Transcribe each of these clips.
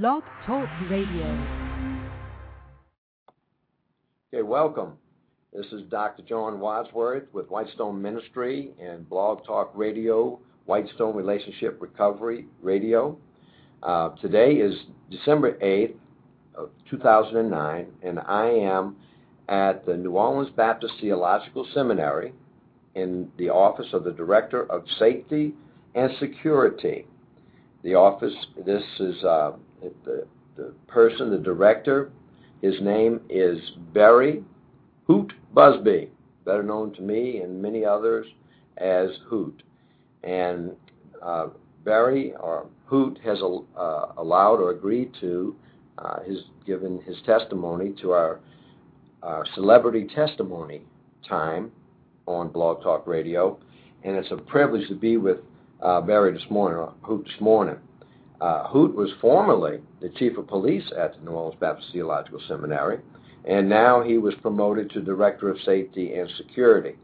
Blog Talk Radio. Okay, welcome. This is Dr. John Wadsworth with Whitestone Ministry and Blog Talk Radio, Whitestone Relationship Recovery Radio. Uh, today is December 8th of 2009, and I am at the New Orleans Baptist Theological Seminary in the office of the Director of Safety and Security. The office, this is uh, the, the person, the director, his name is Barry Hoot Busby, better known to me and many others as Hoot. And uh, Barry or Hoot has uh, allowed or agreed to, uh, his given his testimony to our, our celebrity testimony time on Blog Talk Radio, and it's a privilege to be with uh, Barry this morning, or Hoot this morning. Uh, Hoot was formerly the chief of police at the New Orleans Baptist Theological Seminary, and now he was promoted to director of safety and security.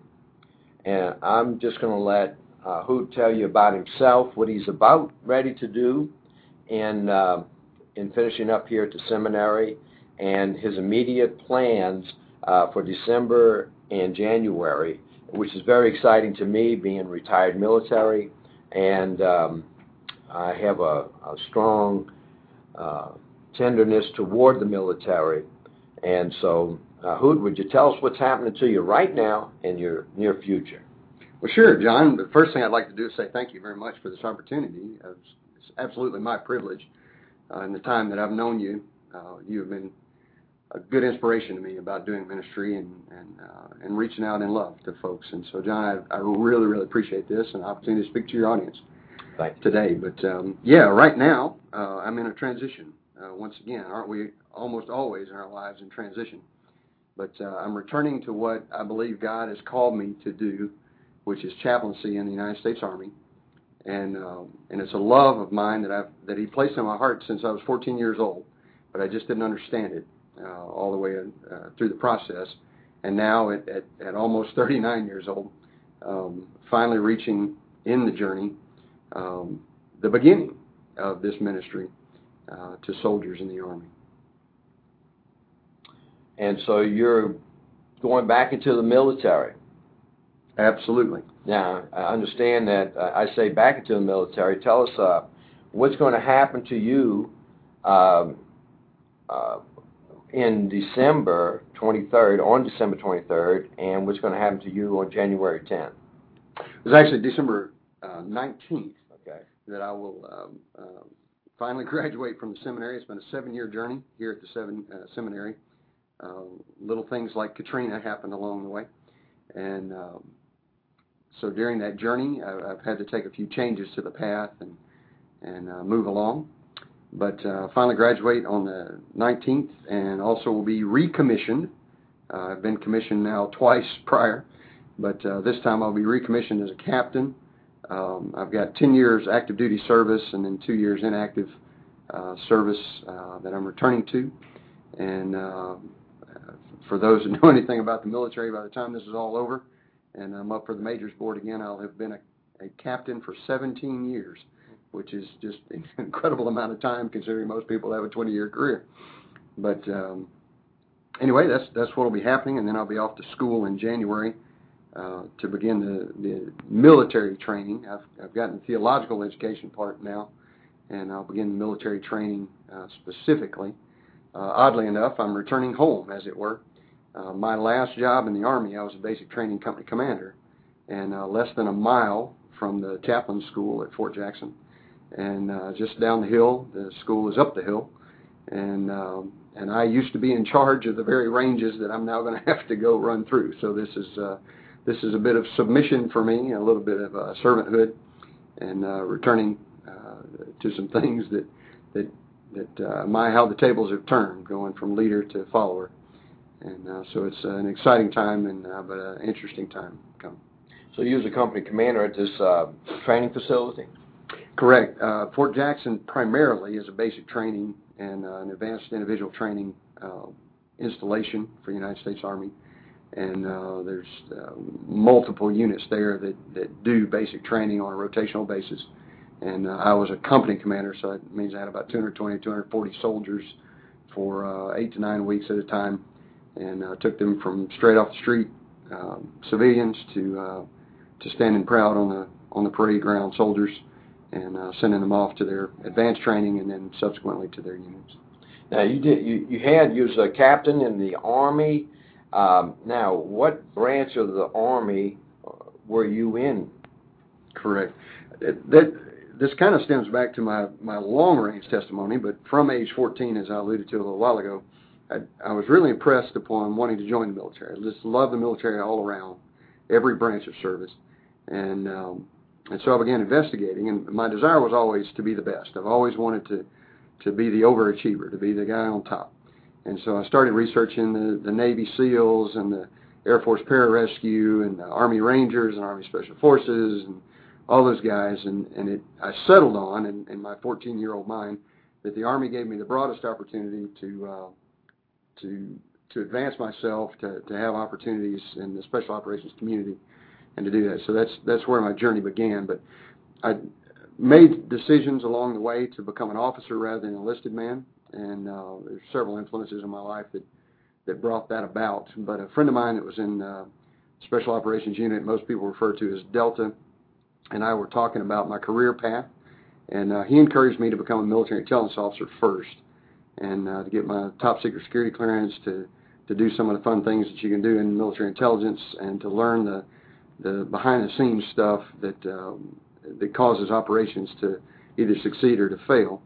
And I'm just going to let uh, Hoot tell you about himself, what he's about ready to do in uh, in finishing up here at the seminary, and his immediate plans uh, for December and January, which is very exciting to me, being retired military, and um, I have a, a strong uh, tenderness toward the military. And so, uh, Hoot, would you tell us what's happening to you right now in your near future? Well, sure, John. The first thing I'd like to do is say thank you very much for this opportunity. It's absolutely my privilege. Uh, in the time that I've known you, uh, you have been a good inspiration to me about doing ministry and and uh, and reaching out in love to folks. And so, John, I, I really really appreciate this and the opportunity to speak to your audience today. But um, yeah, right now uh, I'm in a transition. Uh, once again, aren't we almost always in our lives in transition? But uh, I'm returning to what I believe God has called me to do, which is chaplaincy in the United States Army. And um, and it's a love of mine that I've that He placed in my heart since I was 14 years old, but I just didn't understand it uh, all the way uh, through the process. And now at, at, at almost 39 years old, um, finally reaching in the journey um, the beginning of this ministry uh, to soldiers in the Army. And so you're going back into the military. Absolutely. Now, I understand that uh, I say back into the military. Tell us uh, what's going to happen to you um, uh, in December 23rd, on December 23rd, and what's going to happen to you on January 10th. It was actually December uh, 19th okay. that I will um, uh, finally graduate from the seminary. It's been a seven-year journey here at the seven, uh, seminary. Uh, little things like Katrina happened along the way, and um, so during that journey, I, I've had to take a few changes to the path and and uh, move along. But uh, finally graduate on the 19th, and also will be recommissioned. Uh, I've been commissioned now twice prior, but uh, this time I'll be recommissioned as a captain um, I've got 10 years active duty service and then two years inactive uh, service uh, that I'm returning to. And uh, for those who know anything about the military, by the time this is all over and I'm up for the Majors Board again, I'll have been a, a captain for 17 years, which is just an incredible amount of time considering most people have a 20 year career. But um, anyway, that's that's what will be happening, and then I'll be off to school in January uh, to begin the, the military training. I've, I've gotten the theological education part now, and I'll begin the military training uh, specifically. Uh, oddly enough, I'm returning home, as it were. Uh, my last job in the Army, I was a basic training company commander, and uh, less than a mile from the chaplain school at Fort Jackson. And uh, just down the hill, the school is up the hill, and um, and I used to be in charge of the very ranges that I'm now going to have to go run through. So this is uh, this is a bit of submission for me, a little bit of uh, servanthood, and uh, returning uh, to some things that that that uh, my how the tables have turned, going from leader to follower, and uh, so it's an exciting time and uh, but an interesting time coming. So you, as a company commander at this uh, training facility. Correct. Uh, Fort Jackson primarily is a basic training and uh, an advanced individual training uh, installation for the United States Army and uh, there's uh, multiple units there that, that do basic training on a rotational basis. and uh, I was a company commander, so that means I had about 220, 240 soldiers for uh, eight to nine weeks at a time, and uh, took them from straight off the street um, civilians to uh, to standing proud on the on the parade ground soldiers, and uh, sending them off to their advanced training, and then subsequently to their units. Now you did you you had you was a captain in the army. Um, now, what branch of the army uh, were you in? Correct. That this kind of stems back to my my long range testimony, but from age 14, as I alluded to a little while ago, I, I was really impressed upon wanting to join the military. I just love the military all around, every branch of service, and um, and so I began investigating. And my desire was always to be the best. I've always wanted to to be the overachiever, to be the guy on top. And so I started researching the, the Navy SEALs and the Air Force Pararescue and the Army Rangers and Army Special Forces and all those guys. And, and it, I settled on, in, in my 14 year old mind, that the Army gave me the broadest opportunity to, uh, to, to advance myself, to, to have opportunities in the Special Operations community and to do that. So that's, that's where my journey began. But I made decisions along the way to become an officer rather than an enlisted man, and uh, there's several influences in my life that that brought that about. But a friend of mine that was in uh, Special Operations Unit, most people refer to as Delta, and I were talking about my career path, and uh, he encouraged me to become a military intelligence officer first, and uh, to get my top secret security clearance to to do some of the fun things that you can do in military intelligence, and to learn the the behind the scenes stuff that um, that causes operations to either succeed or to fail.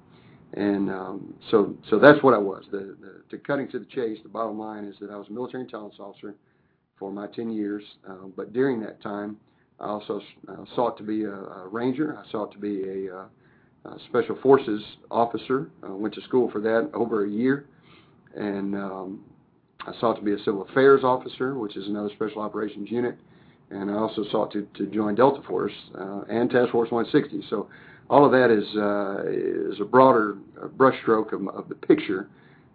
And um, so, so that's what I was. The, the, to cutting to the chase, the bottom line is that I was a military intelligence officer for my 10 years. Uh, but during that time, I also uh, sought to be a, a, ranger. I sought to be a, uh, a special forces officer. I went to school for that over a year, and um, I sought to be a civil affairs officer, which is another special operations unit and I also sought to, to join Delta Force uh, and Task Force 160. So all of that is uh, is a broader brushstroke of, of the picture,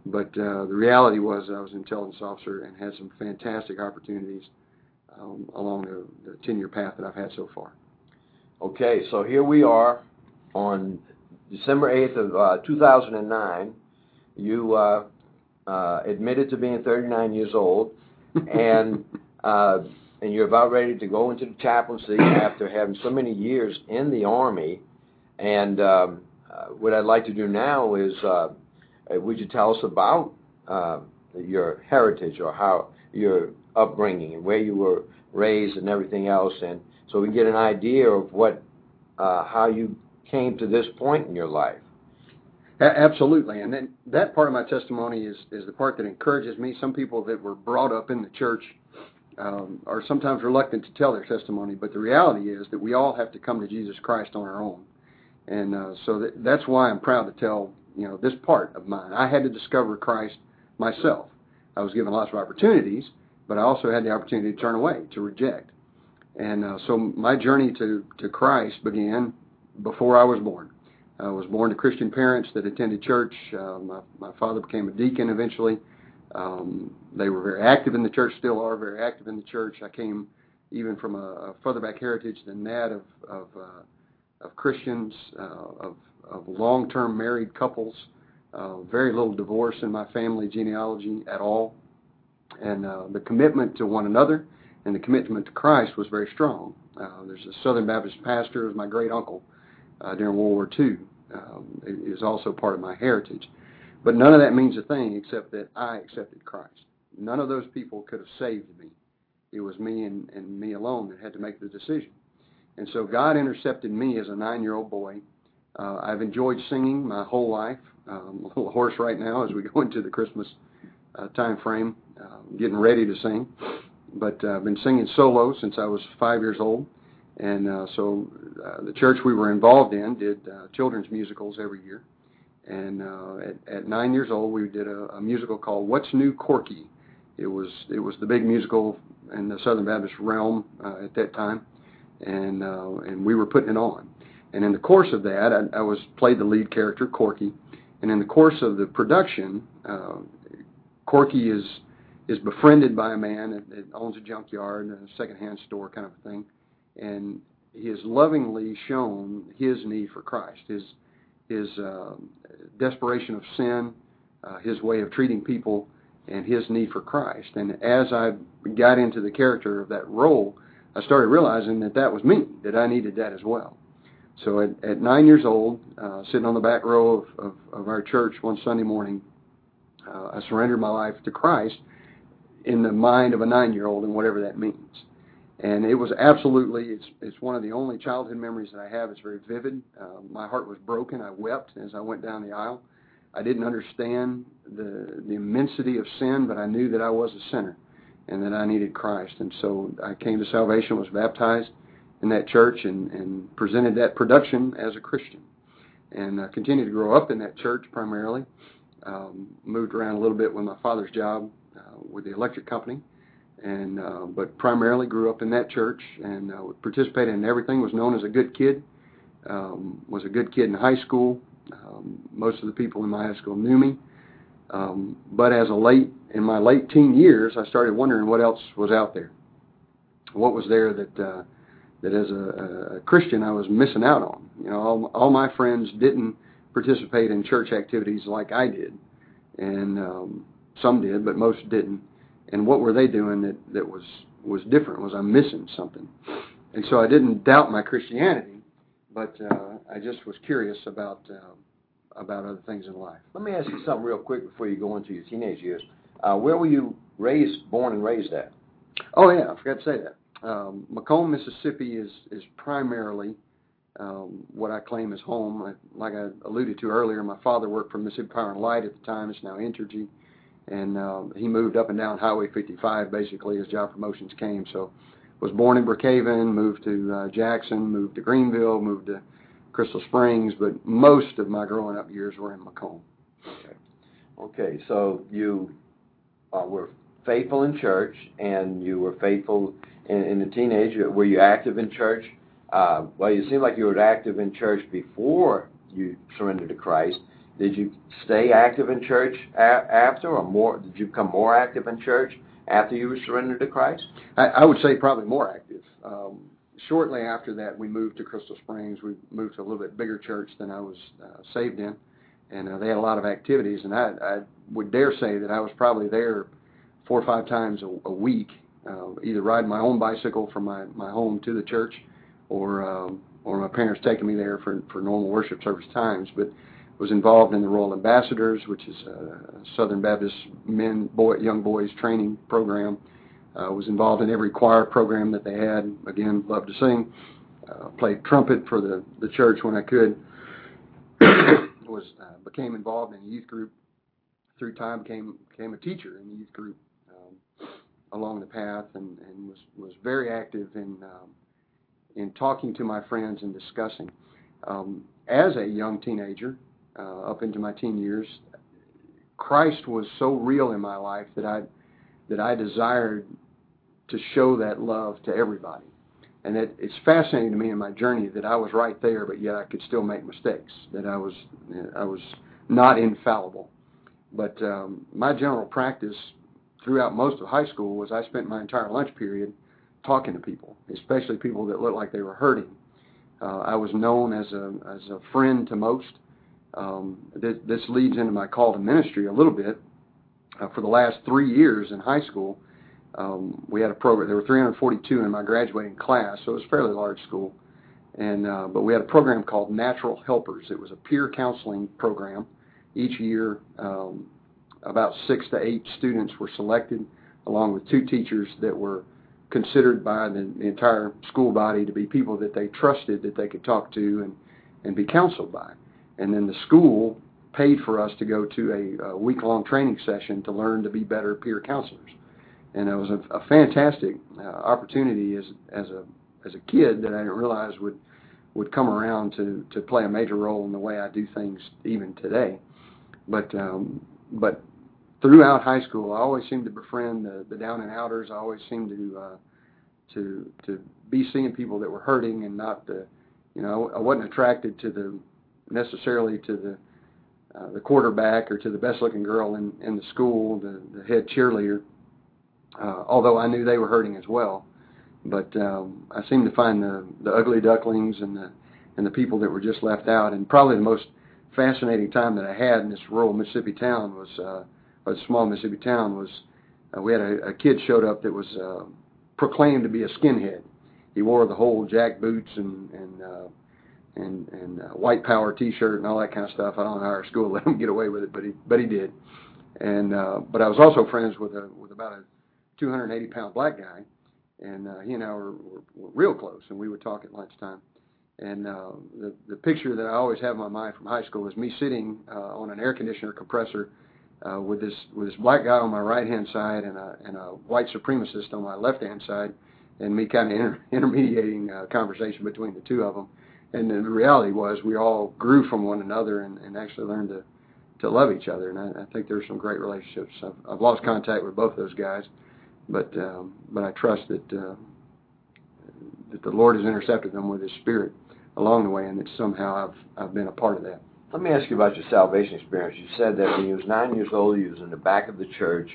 but uh, the reality was I was an intelligence officer and had some fantastic opportunities um, along the, the 10-year path that I've had so far. Okay, so here we are on December 8th of uh, 2009. You uh, uh, admitted to being 39 years old, and uh, and you're about ready to go into the chaplaincy after having so many years in the Army. And um, uh, what I'd like to do now is, uh, uh, would you tell us about your heritage or how your upbringing and where you were raised and everything else, and so we get an idea of what, how you came to this point in your life. Absolutely, and then that part of my testimony is is the part that encourages me. Some people that were brought up in the church um, are sometimes reluctant to tell their testimony, but the reality is that we all have to come to Jesus Christ on our own, and uh, so that, that's why I'm proud to tell you know this part of mine. I had to discover Christ myself. I was given lots of opportunities, but I also had the opportunity to turn away, to reject, and uh, so my journey to to Christ began before I was born. I was born to Christian parents that attended church. Uh, my, my father became a deacon eventually. Um, they were very active in the church, still are very active in the church. I came even from a, a further back heritage than that of of, uh, of Christians, uh, of, of long-term married couples. Uh, very little divorce in my family genealogy at all, and uh, the commitment to one another and the commitment to Christ was very strong. Uh, there's a Southern Baptist pastor, as my great uncle uh, during World War II, um, is also part of my heritage. But none of that means a thing except that I accepted Christ. None of those people could have saved me. It was me and, and me alone that had to make the decision. And so God intercepted me as a nine year old boy. Uh, I've enjoyed singing my whole life. Um, a little hoarse right now as we go into the Christmas uh, time frame, uh, getting ready to sing. But uh, I've been singing solo since I was five years old. And uh, so uh, the church we were involved in did uh, children's musicals every year. And uh, at, at nine years old, we did a, a musical called "What's New, Corky." It was it was the big musical in the Southern Baptist realm uh, at that time, and uh, and we were putting it on. And in the course of that, I, I was played the lead character, Corky. And in the course of the production, uh, Corky is is befriended by a man that, that owns a junkyard and a secondhand store kind of a thing, and he is lovingly shown his need for Christ, his his uh, desperation of sin, uh, his way of treating people, and his need for Christ. And as I got into the character of that role, I started realizing that that was me, that I needed that as well. So at, at nine years old, uh, sitting on the back row of, of, of our church one Sunday morning, uh, I surrendered my life to Christ in the mind of a nine-year-old, and whatever that means. And it was absolutely, it's, it's one of the only childhood memories that I have. It's very vivid. Uh, my heart was broken. I wept as I went down the aisle. I didn't understand the, the immensity of sin, but I knew that I was a sinner and that I needed Christ. And so I came to salvation, was baptized in that church, and, and presented that production as a Christian. And I continued to grow up in that church primarily. Um, moved around a little bit with my father's job uh, with the electric company and uh, but primarily grew up in that church and uh, participated in everything. Was known as a good kid. Um, was a good kid in high school. Um, most of the people in my high school knew me. Um, but as a late in my late teen years, I started wondering what else was out there. What was there that uh, that as a, a Christian I was missing out on? You know, all, all my friends didn't participate in church activities like I did, and um, some did, but most didn't and what were they doing that that was was different? Was I missing something? And so I didn't doubt my Christianity, but uh, I just was curious about uh, about other things in life. Let me ask you something real quick before you go into your teenage years. Uh, where were you raised, born and raised at? Oh yeah, I forgot to say that. Um, McComb, Mississippi is is primarily um, what I claim as home. I, like I alluded to earlier, my father worked for Mississippi Power and Light at the time. It's now Entergy and uh, he moved up and down Highway 55 basically as job promotions came. So, was born in Brookhaven, moved to uh, Jackson, moved to Greenville, moved to Crystal Springs, but most of my growing up years were in McComb. Okay, okay. So you uh, were faithful in church, and you were faithful in, in the teenage. Were you active in church? Uh, well, you seem like you were active in church before you surrendered to Christ. Did you stay active in church a- after, or more? Did you become more active in church after you were surrendered to Christ? I, I would say probably more active. Um, shortly after that, we moved to Crystal Springs. We moved to a little bit bigger church than I was uh, saved in, and uh, they had a lot of activities. And I, I would dare say that I was probably there four or five times a, a week, uh, either riding my own bicycle from my my home to the church, or um, or my parents taking me there for for normal worship service times. But was involved in the Royal Ambassadors, which is a Southern Baptist men, boy, young boys training program. Uh, was involved in every choir program that they had. Again, loved to sing. Uh, played trumpet for the the church when I could. Was uh, became involved in youth group. Through time, became became a teacher in the youth group um, along the path, and, and was was very active in um, in talking to my friends and discussing. Um, as a young teenager, uh, up into my teen years, Christ was so real in my life that I that I desired to show that love to everybody. And it, it's fascinating to me in my journey that I was right there, but yet I could still make mistakes. That I was I was not infallible. But um, my general practice throughout most of high school was I spent my entire lunch period talking to people, especially people that looked like they were hurting. Uh, I was known as a as a friend to most um, this, this leads into my call to ministry a little bit. Uh, for the last three years in high school, um, we had a program. There were 342 in my graduating class, so it was a fairly large school. And uh, but we had a program called Natural Helpers. It was a peer counseling program. Each year, um, about six to eight students were selected, along with two teachers that were considered by the, the entire school body to be people that they trusted that they could talk to and and be counseled by and then the school paid for us to go to a, a week-long training session to learn to be better peer counselors. And it was a, a fantastic uh, opportunity as as a as a kid that I didn't realize would would come around to to play a major role in the way I do things even today. But um, but throughout high school, I always seemed to befriend the, the down and outers. I always seemed to uh, to to be seeing people that were hurting and not the you know I wasn't attracted to the necessarily to the uh, the quarterback or to the best looking girl in in the school, the the head cheerleader. Uh, although I knew they were hurting as well, but um, I seemed to find the the ugly ducklings and the and the people that were just left out. And probably the most fascinating time that I had in this rural Mississippi town was, uh, the small Mississippi town was, uh, we had a, a kid showed up that was uh, proclaimed to be a skinhead. He wore the whole jack boots and and uh, and and uh, white power T-shirt and all that kind of stuff. I don't know how our school let him get away with it, but he but he did. And uh, but I was also friends with a with about a 280 pound black guy, and uh, he and I were, were, were real close, and we would talk at lunchtime. And uh, the the picture that I always have in my mind from high school is me sitting uh, on an air conditioner compressor uh, with this with this black guy on my right hand side and a and a white supremacist on my left hand side, and me kind of inter- intermediating uh, conversation between the two of them. And the reality was we all grew from one another and, and actually learned to to love each other. And I, I think there's some great relationships. I've, I've lost contact with both those guys, but um, but I trust that uh, that the Lord has intercepted them with His Spirit along the way, and that somehow I've I've been a part of that. Let me ask you about your salvation experience. You said that when you was nine years old, you was in the back of the church,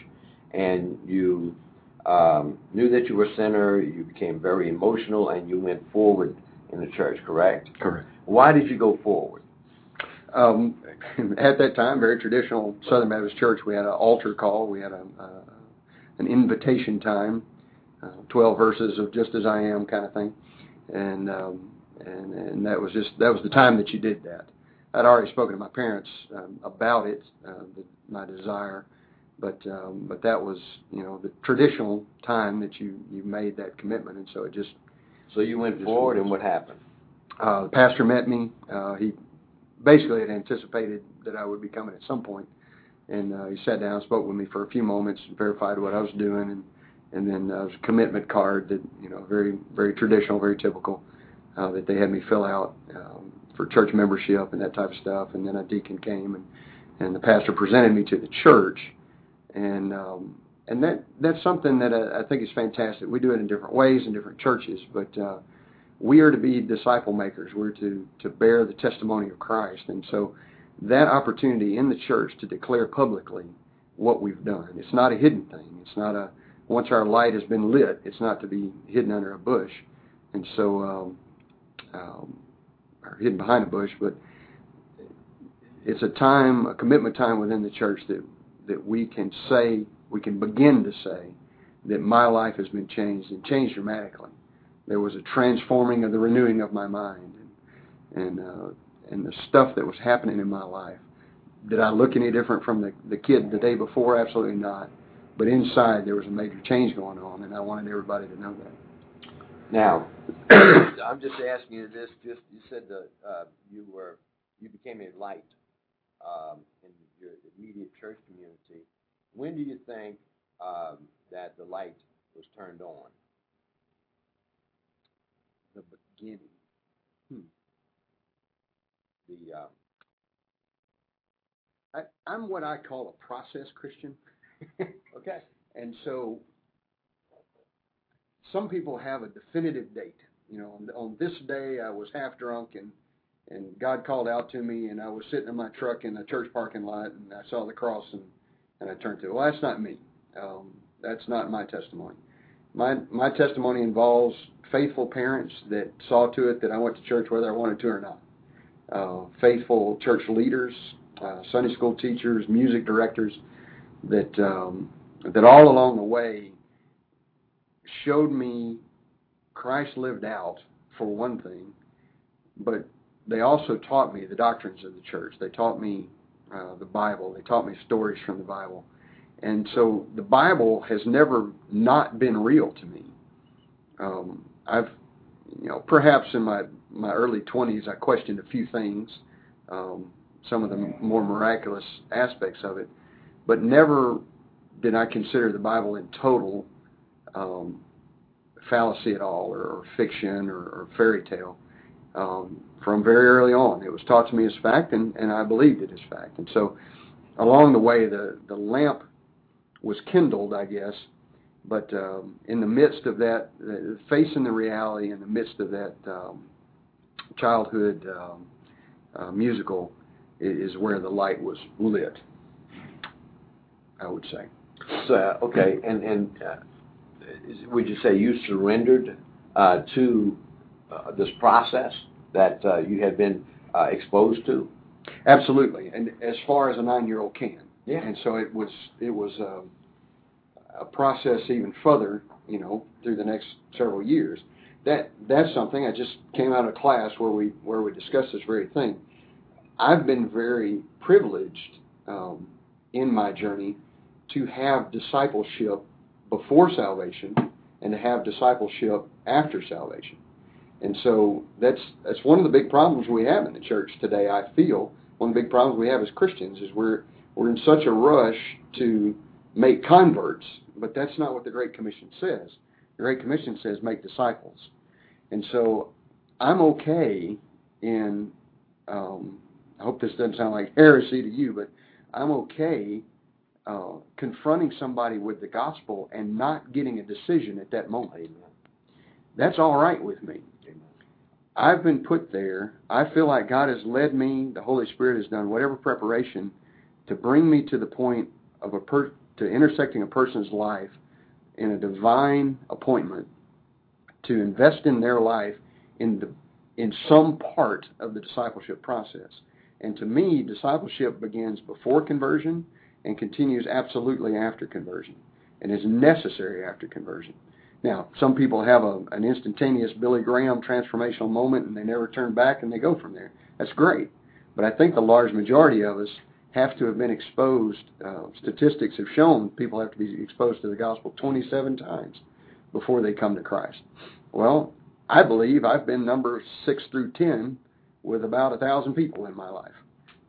and you um, knew that you were a sinner. You became very emotional, and you went forward in the church. Correct? Correct. Why did you go forward? Um, at that time, very traditional Southern Baptist church. We had an altar call. We had a, uh, an invitation time, uh, twelve verses of "Just as I Am" kind of thing, and um, and and that was just that was the time that you did that. I'd already spoken to my parents um, about it, uh, the, my desire, but um, but that was you know the traditional time that you you made that commitment, and so it just. So you went forward, and what happened? Uh, the pastor met me. Uh, he basically had anticipated that I would be coming at some point, and uh, he sat down, spoke with me for a few moments, verified what I was doing, and and then uh, was a commitment card that you know very very traditional, very typical uh, that they had me fill out um, for church membership and that type of stuff. And then a deacon came and and the pastor presented me to the church, and um, and that that's something that I, I think is fantastic. We do it in different ways in different churches, but uh, we are to be disciple makers. We're to to bear the testimony of Christ, and so that opportunity in the church to declare publicly what we've done. It's not a hidden thing. It's not a once our light has been lit, it's not to be hidden under a bush. And so um, um, or hidden behind a bush, but it's a time, a commitment time within the church that that we can say, we can begin to say that my life has been changed and changed dramatically. There was a transforming of the renewing of my mind, and and, uh, and the stuff that was happening in my life. Did I look any different from the the kid the day before? Absolutely not. But inside there was a major change going on, and I wanted everybody to know that. Now, I'm just asking you this. Just you said that uh, you were you became a light um, in your immediate church community. When do you think um, that the light was turned on? The beginning. Hmm. The um, I, I'm what I call a process Christian. okay. And so some people have a definitive date. You know, on, on this day I was half drunk and and God called out to me and I was sitting in my truck in a church parking lot and I saw the cross and and I turned to it. Well, that's not me. Um, that's not my testimony. My my testimony involves faithful parents that saw to it that I went to church whether I wanted to or not. Uh, faithful church leaders, uh, Sunday school teachers, music directors that um, that all along the way showed me Christ lived out for one thing, but they also taught me the doctrines of the church. They taught me uh, the Bible. They taught me stories from the Bible. And so the Bible has never not been real to me. Um, I've, you know, perhaps in my, my early 20s, I questioned a few things, um, some of the more miraculous aspects of it, but never did I consider the Bible in total um, fallacy at all, or, or fiction, or, or fairy tale. Um, from very early on, it was taught to me as fact, and, and I believed it as fact. And so, along the way, the the lamp was kindled, I guess. But um, in the midst of that, facing the reality, in the midst of that um, childhood um, uh, musical, is where the light was lit. I would say. So okay, and and uh, would you say you surrendered uh, to uh, this process that uh, you had been uh, exposed to? Absolutely, and as far as a nine-year-old can. Yeah. And so it was it was um, a process even further, you know, through the next several years. That that's something I just came out of class where we where we discussed this very thing. I've been very privileged um, in my journey to have discipleship before salvation and to have discipleship after salvation. And so that's that's one of the big problems we have in the church today. I feel one of the big problems we have as Christians is we're we're in such a rush to make converts, but that's not what the Great Commission says. The Great Commission says make disciples. And so I'm okay in um, I hope this doesn't sound like heresy to you, but I'm okay uh, confronting somebody with the gospel and not getting a decision at that moment. Amen. That's all right with me. Amen. I've been put there. I feel like God has led me. The Holy Spirit has done whatever preparation to bring me to the point of a per- to intersecting a person's life in a divine appointment to invest in their life in the in some part of the discipleship process. And to me, discipleship begins before conversion and continues absolutely after conversion and is necessary after conversion. Now, some people have a, an instantaneous Billy Graham transformational moment and they never turn back and they go from there. That's great. But I think the large majority of us have to have been exposed. Uh, statistics have shown people have to be exposed to the gospel 27 times before they come to Christ. Well, I believe I've been number six through 10 with about a thousand people in my life,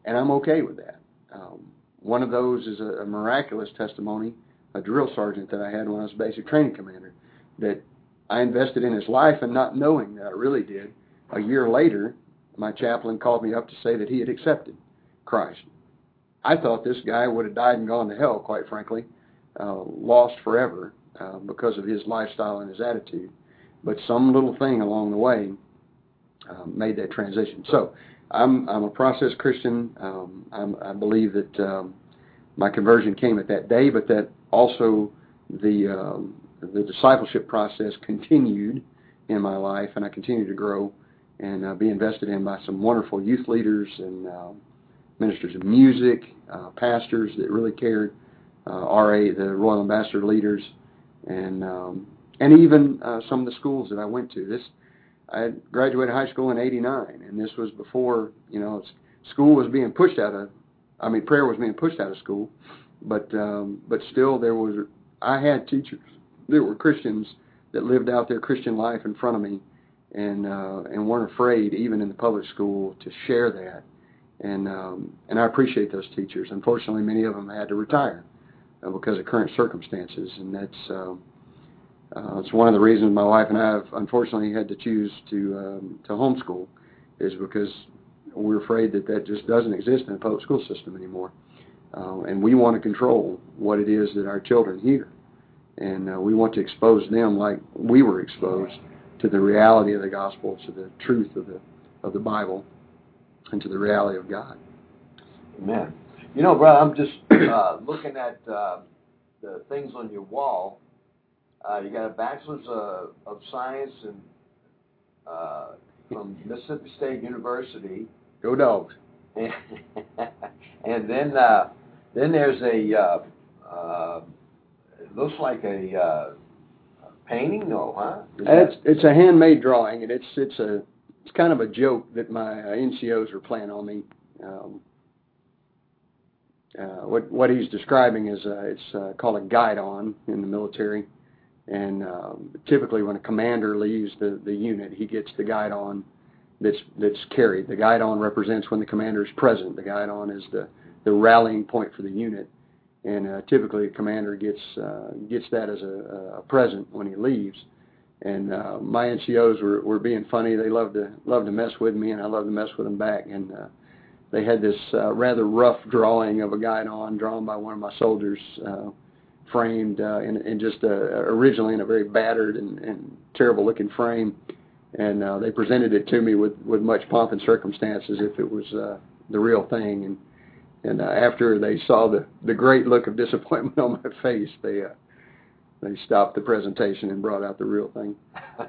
and I'm okay with that. Um, one of those is a, a miraculous testimony, a drill sergeant that I had when I was basic training commander, that I invested in his life and not knowing that I really did. A year later, my chaplain called me up to say that he had accepted Christ. I thought this guy would have died and gone to hell, quite frankly, uh, lost forever uh, because of his lifestyle and his attitude. But some little thing along the way um, made that transition. So I'm I'm a process Christian. Um, I believe that um, my conversion came at that day, but that also the um, the discipleship process continued in my life, and I continue to grow and uh, be invested in by some wonderful youth leaders and uh, ministers of music, uh, pastors that really cared, uh, RA, the Royal Ambassador leaders, and um, and even uh, some of the schools that I went to. This I graduated high school in '89, and this was before you know school was being pushed out of. I mean, prayer was being pushed out of school, but um, but still there was. I had teachers that were Christians that lived out their Christian life in front of me, and uh, and weren't afraid even in the public school to share that, and um, and I appreciate those teachers. Unfortunately, many of them had to retire uh, because of current circumstances, and that's. Uh, uh, it's one of the reasons my wife and I have unfortunately had to choose to um, to homeschool, is because we're afraid that that just doesn't exist in the public school system anymore, uh, and we want to control what it is that our children hear, and uh, we want to expose them like we were exposed to the reality of the gospel, to the truth of the of the Bible, and to the reality of God. Amen. You know, brother, I'm just uh, looking at uh, the things on your wall uh, you got a bachelor's uh, of science in, uh, from Mississippi State University. Go dogs. And, and then uh, then there's a uh, uh, it looks like a uh, painting, no, huh? it's it's a handmade drawing, and it's it's a it's kind of a joke that my uh, NCOs are playing on me. Um, uh, what what he's describing is uh, it's uh, called a guidon in the military, and um, typically, when a commander leaves the, the unit, he gets the guidon that's that's carried. The guidon represents when the commander is present. The guidon is the the rallying point for the unit, and uh, typically, a commander gets uh, gets that as a, a present when he leaves. And uh, my NCOs were, were being funny. They loved to loved to mess with me, and I loved to mess with them back. And uh, they had this uh, rather rough drawing of a guidon, drawn by one of my soldiers. Uh, framed uh, in, in just uh, originally in a very battered and, and terrible looking frame, and uh, they presented it to me with with much pomp and circumstance as if it was uh, the real thing. And and uh, after they saw the the great look of disappointment on my face, they uh, they stopped the presentation and brought out the real thing.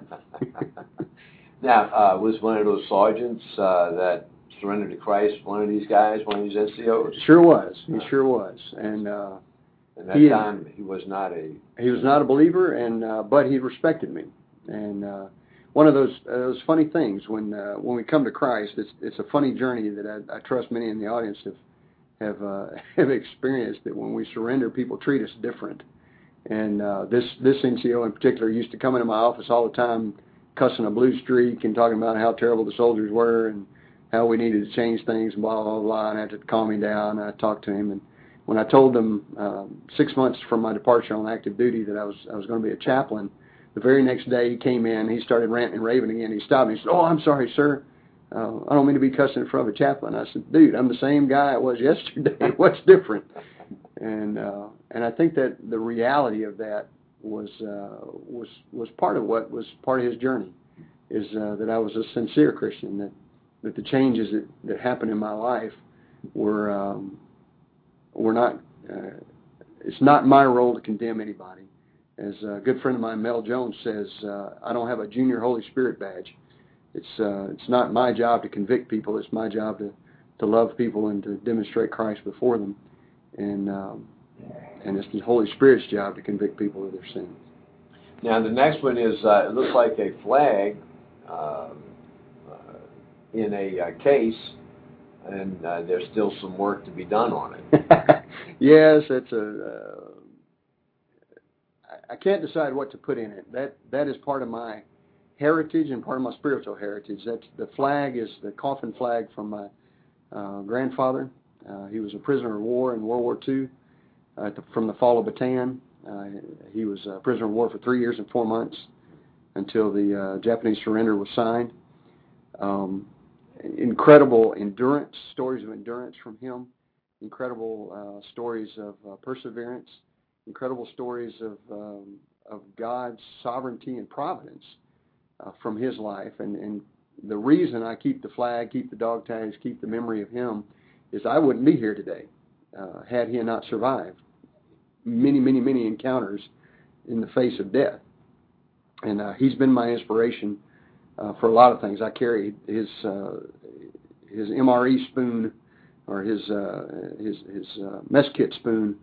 now, uh, was one of those sergeants uh, that surrendered to Christ one of these guys, one of these NCOs? Sure was. He sure was, and. Uh, and that he, time, he was not a. He was not a believer, and uh, but he respected me, and uh, one of those uh, those funny things when uh, when we come to Christ, it's it's a funny journey that I, I trust many in the audience have have uh, have experienced that when we surrender, people treat us different, and uh, this this NCO in particular used to come into my office all the time, cussing a blue streak and talking about how terrible the soldiers were and how we needed to change things and blah blah blah. And I had to calm him down. And I talked to him and when I told them um, six months from my departure on active duty that I was I was going to be a chaplain, the very next day he came in. He started ranting and raving again. He stopped me. He said, "Oh, I'm sorry, sir. Uh, I don't mean to be cussing in front of a chaplain." I said, "Dude, I'm the same guy I was yesterday. What's different?" And uh, and I think that the reality of that was uh, was was part of what was part of his journey, is uh, that I was a sincere Christian. That that the changes that that happened in my life were um, we're not. Uh, it's not my role to condemn anybody. As a good friend of mine, Mel Jones, says, uh, I don't have a junior Holy Spirit badge. It's uh, it's not my job to convict people. It's my job to to love people and to demonstrate Christ before them, and um, and it's the Holy Spirit's job to convict people of their sins. Now the next one is uh, it looks like a flag um, uh, in a uh, case and uh, there's still some work to be done on it. yes, it's a. Uh, I can't decide what to put in it. That that is part of my heritage and part of my spiritual heritage. That's the flag is the coffin flag from my uh, grandfather. Uh, he was a prisoner of war in World War II uh, from the fall of Bataan. Uh, he was a prisoner of war for three years and four months until the uh, Japanese surrender was signed. Um, incredible endurance, stories of endurance from him, incredible uh, stories of uh, perseverance, incredible stories of um, of God's sovereignty and providence uh, from his life. And, and the reason I keep the flag, keep the dog tags, keep the memory of him, is I wouldn't be here today uh, had he not survived many, many, many encounters in the face of death. And uh, he's been my inspiration for a lot of things. I carry his uh, his MRE spoon or his uh, his his uh, mess kit spoon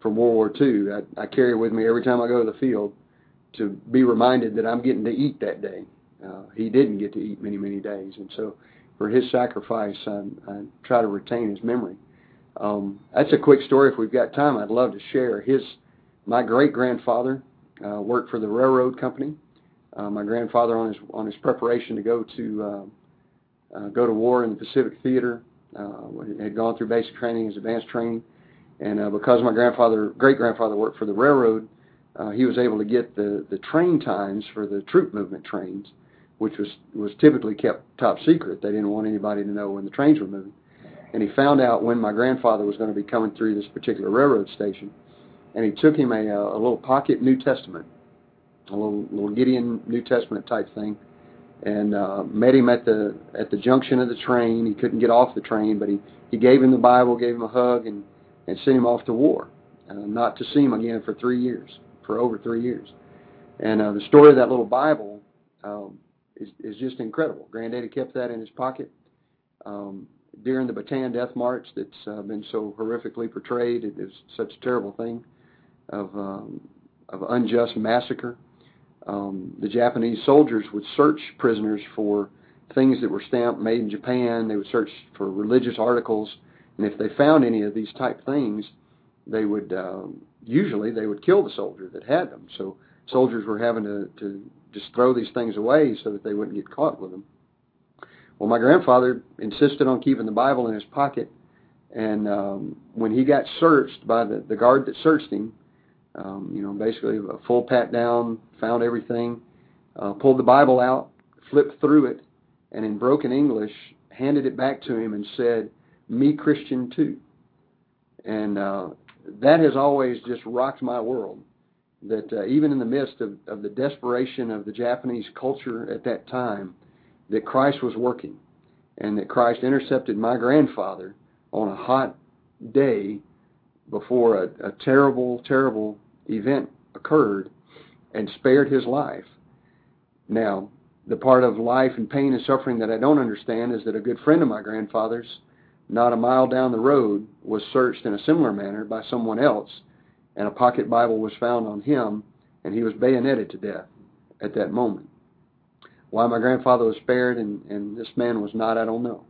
from World War II. I, I carry it with me every time I go to the field to be reminded that I'm getting to eat that day. Uh, he didn't get to eat many many days, and so for his sacrifice, I, I try to retain his memory. Um, that's a quick story. If we've got time, I'd love to share. His my great grandfather uh, worked for the railroad company uh, my grandfather on his on his preparation to go to uh, uh, go to war in the Pacific Theater uh, had gone through basic training, his advanced training, and uh, because my grandfather great grandfather worked for the railroad, uh, he was able to get the the train times for the troop movement trains, which was was typically kept top secret. They didn't want anybody to know when the trains were moving. And he found out when my grandfather was going to be coming through this particular railroad station, and he took him a, a little pocket New Testament a little little Gideon New Testament type thing, and uh, met him at the at the junction of the train. He couldn't get off the train, but he he gave him the Bible, gave him a hug, and and sent him off to war, uh, not to see him again for three years, for over three years. And uh, the story of that little Bible um, is is just incredible. Granddaddy kept that in his pocket. Um, during the Bataan Death March, that's uh, been so horrifically portrayed, it is such a terrible thing of um, of unjust massacre um, the Japanese soldiers would search prisoners for things that were stamped made in Japan. They would search for religious articles, and if they found any of these type things, they would um, usually they would kill the soldier that had them. So soldiers were having to, to just throw these things away so that they wouldn't get caught with them. Well, my grandfather insisted on keeping the Bible in his pocket, and um, when he got searched by the, the guard that searched him, um, you know, basically a full pat down, found everything, uh, pulled the Bible out, flipped through it, and in broken English handed it back to him and said, "Me Christian too." And uh, that has always just rocked my world. That uh, even in the midst of, of the desperation of the Japanese culture at that time, that Christ was working, and that Christ intercepted my grandfather on a hot day before a, a terrible, terrible event occurred and spared his life. Now, the part of life and pain and suffering that I don't understand is that a good friend of my grandfather's, not a mile down the road, was searched in a similar manner by someone else, and a pocket Bible was found on him, and he was bayoneted to death at that moment. Why my grandfather was spared and, and this man was not, I don't know.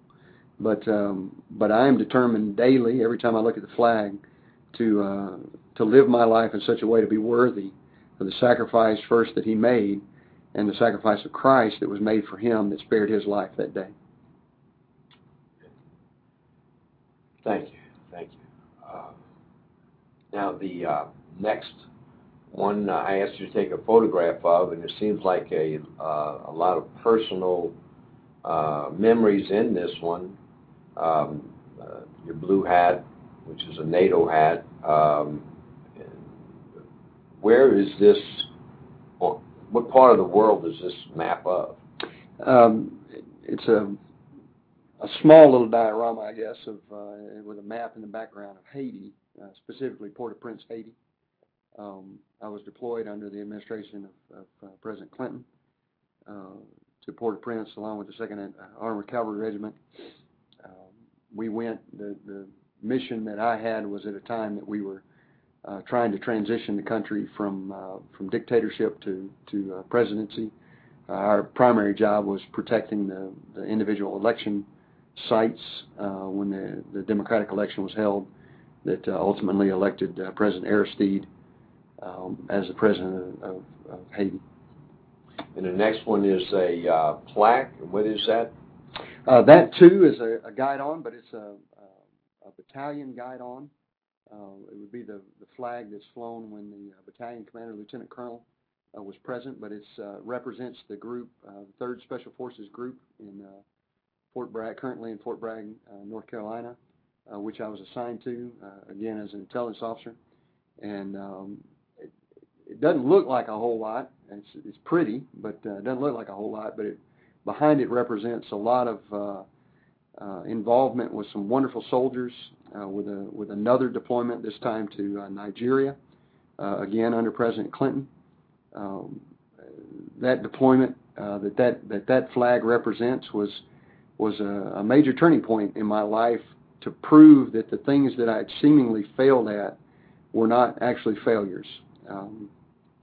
But um, but I am determined daily, every time I look at the flag, to uh, to live my life in such a way to be worthy of the sacrifice first that he made and the sacrifice of Christ that was made for him that spared his life that day. Thank you. Thank you. Uh, now, the uh, next one uh, I asked you to take a photograph of, and it seems like a, uh, a lot of personal uh, memories in this one. Um, uh, your blue hat, which is a NATO hat. Um, where is this? or What part of the world is this map of? Um, it's a a small little diorama, I guess, of uh, with a map in the background of Haiti, uh, specifically Port-au-Prince, Haiti. Um, I was deployed under the administration of, of uh, President Clinton uh, to Port-au-Prince along with the Second uh, Armored Cavalry Regiment. Um, we went. The, the mission that I had was at a time that we were uh, trying to transition the country from uh, from dictatorship to to uh, presidency. Uh, our primary job was protecting the, the individual election sites uh, when the, the Democratic election was held that uh, ultimately elected uh, President Aristide um, as the president of, of, Haiti. And the next one is a uh, plaque. What is that? Uh, that too is a, a guidon, but it's a, a, a battalion guidon. Uh, it would be the, the flag that's flown when the uh, battalion commander, lieutenant colonel, uh, was present, but it uh, represents the group, uh, Third Special Forces Group in uh, Fort Bragg, currently in Fort Bragg, North Carolina, which I was assigned to again as an intelligence officer. And um, it, it doesn't look like a whole lot. It's, it's pretty, but it doesn't look like a whole lot. But it, behind it represents a lot of involvement with some wonderful soldiers, with a with another deployment this time to uh, Nigeria, uh, again under President Clinton. Um, that deployment uh, that that that that flag represents was was a, a major turning point in my life to prove that the things that I had seemingly failed at were not actually failures. Um,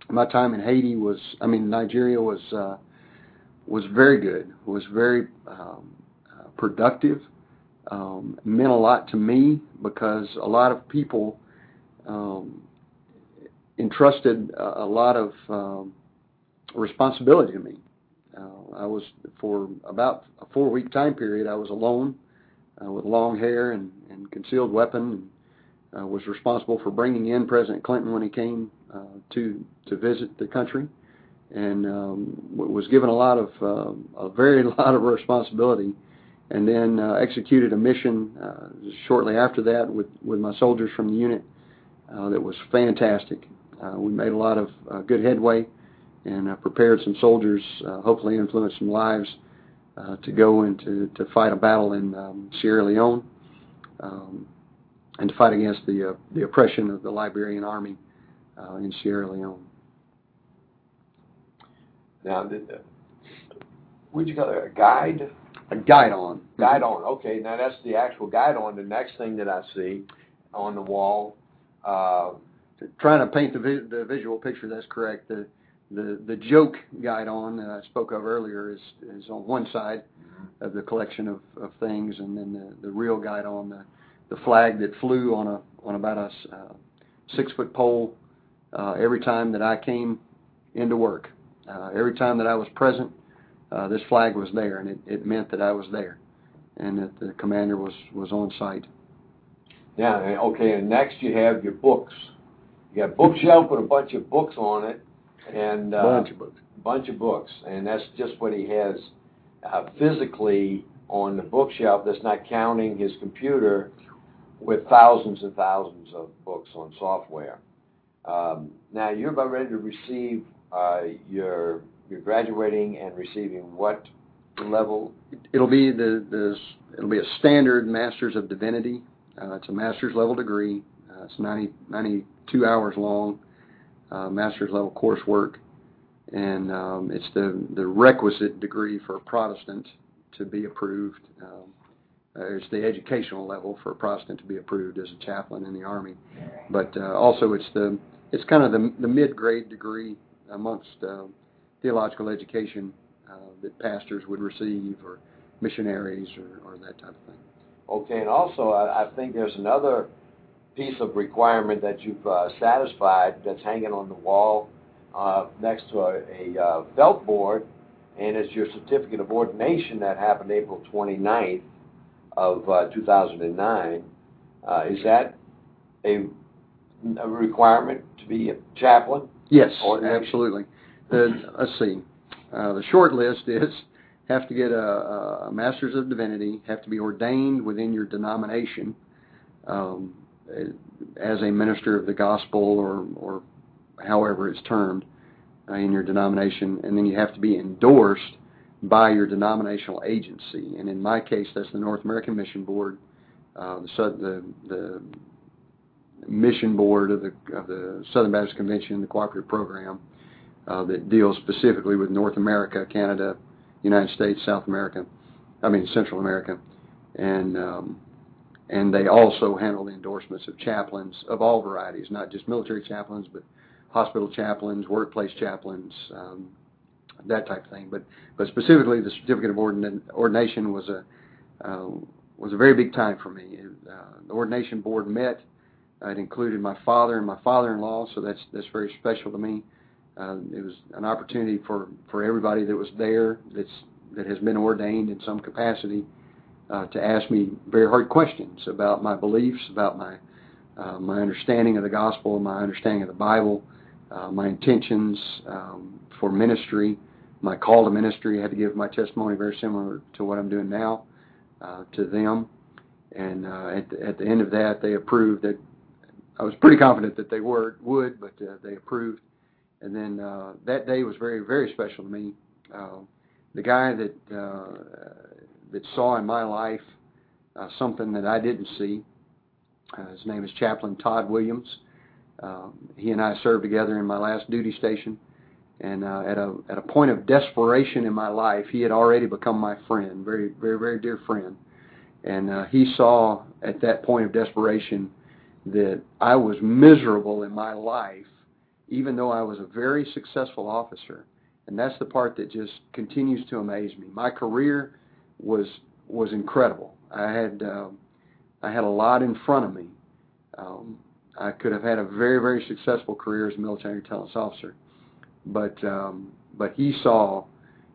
my time in Haiti was, I mean, Nigeria was uh, was very good, was very um, uh, productive, um, meant a lot to me because a lot of people um, entrusted a, a lot of um, responsibility to me. Uh, I was for about a four-week time period. I was alone uh, with long hair and, and concealed weapon, and uh, was responsible for bringing in President Clinton when he came uh, to to visit the country, and um, was given a lot of uh, a very lot of responsibility, and then uh, executed a mission uh, shortly after that with with my soldiers from the unit uh, that was fantastic. Uh, we made a lot of uh, good headway and uh, prepared some soldiers, uh, hopefully influenced some lives uh, to go and to to fight a battle in um, Sierra Leone um, and to fight against the uh, the oppression of the Liberian army uh, in Sierra Leone. Now, did the, what'd you call it? A guide? A guidon. Guide on. Okay, now that's the actual guidon. The next thing that I see on the wall. Uh, Trying to paint the, vi- the visual picture, that's correct. The the the joke guidon that I spoke of earlier is is on one side mm-hmm. of the collection of, of things, and then the, the real guidon the the flag that flew on a on about a uh, six foot pole uh, every time that I came into work. Uh, every time that I was present, uh, this flag was there, and it, it meant that I was there, and that the commander was was on site. Yeah. Okay. And next you have your books. You got a bookshelf with a bunch of books on it and uh, bunch of books. Bunch of books, and that's just what he has uh, physically on the bookshelf. That's not counting his computer with thousands and thousands of books on software. Um, now you're about ready to receive uh, your you're graduating and receiving what level? It'll be the, the it'll be a standard Master's of Divinity. Uh, it's a master's level degree. Uh, it's 90, 92 hours long. uh, master's level coursework, and um, it's the the requisite degree for a Protestant to be approved. Um, uh, it's the educational level for a Protestant to be approved as a chaplain in the army, but uh, also it's the it's kind of the the mid grade degree amongst uh, theological education uh, that pastors would receive or missionaries or, or that type of thing. Okay, and also I, I think there's another piece of requirement that you've uh, satisfied that's hanging on the wall uh, next to a, a uh, felt board, and it's your certificate of ordination that happened April 29th of uh, 2009. Uh, is that a, a, requirement to be a chaplain? Yes, ordination? absolutely. The, let's see. Uh, the short list is have to get a, a, master's of divinity, have to be ordained within your denomination um, as a minister of the gospel or, or however it's termed uh, in your denomination, and then you have to be endorsed by your denominational agency. And in my case, that's the North American Mission Board, uh, the, the, the mission board of the, of the Southern Baptist Convention, the cooperative program uh, that deals specifically with North America, Canada, United States, South America, I mean Central America, and um, and they also handle the endorsements of chaplains of all varieties, not just military chaplains, but hospital chaplains, workplace chaplains, um, that type of thing. But but specifically, the certificate of ordination was a uh, was a very big time for me. Uh, the ordination board met. It included my father and my father-in-law, so that's that's very special to me. Uh, it was an opportunity for, for everybody that was there that's that has been ordained in some capacity uh, to ask me very hard questions about my beliefs, about my uh, my understanding of the gospel, my understanding of the Bible, uh, my intentions um, for ministry, my call to ministry. I had to give my testimony very similar to what I'm doing now uh, to them, and uh, at the, at the end of that, they approved that. I was pretty confident that they were would, but uh, they approved and then uh, that day was very, very special to me. Uh, the guy that uh, that saw in my life uh, something that I didn't see. Uh, his name is Chaplain Todd Williams. Uh, he and I served together in my last duty station, and uh, at a at a point of desperation in my life, he had already become my friend, very, very, very dear friend. And uh, he saw at that point of desperation that I was miserable in my life even though I was a very successful officer. And that's the part that just continues to amaze me. My career was was incredible. I had uh, I had a lot in front of me. Um, I could have had a very very successful career as a military intelligence officer, but um, but he saw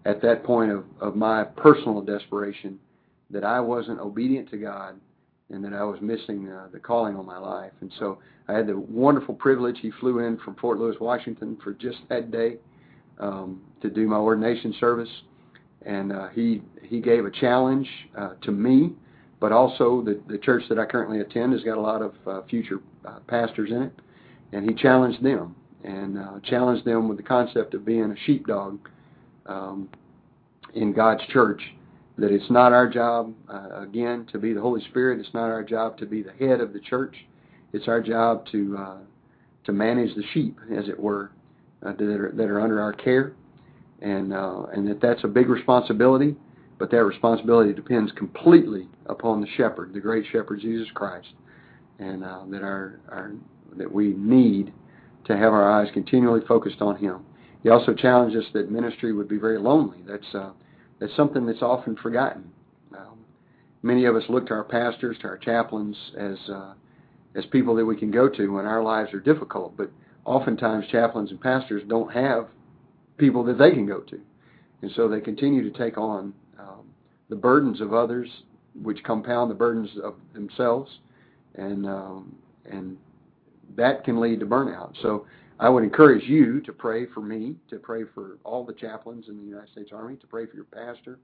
at that point of, of my personal desperation that I wasn't obedient to God and that I was missing uh, the calling on my life. And so I had the wonderful privilege. He flew in from Fort Lewis, Washington, for just that day um, to do my ordination service, and uh, he he gave a challenge uh, to me, but also the the church that I currently attend has got a lot of uh, future uh, pastors in it, and he challenged them and uh, challenged them with the concept of being a sheepdog um, in God's church that it's not our job, uh, again, to be the Holy Spirit. It's not our job to be the head of the church. It's our job to uh, to manage the sheep, as it were, uh, that, are, that are under our care, and uh, and that that's a big responsibility. But that responsibility depends completely upon the shepherd, the great shepherd Jesus Christ, and uh, that our, our that we need to have our eyes continually focused on Him. He also challenged us that ministry would be very lonely. That's that's something that's often forgotten. Um, many of us look to our pastors, to our chaplains, as uh, as people that we can go to when our lives are difficult. But oftentimes, chaplains and pastors don't have people that they can go to, and so they continue to take on um, the burdens of others, which compound the burdens of themselves, and um, and that can lead to burnout. So I would encourage you to pray for me, to pray for all the chaplains in the United States Army, to pray for your pastor,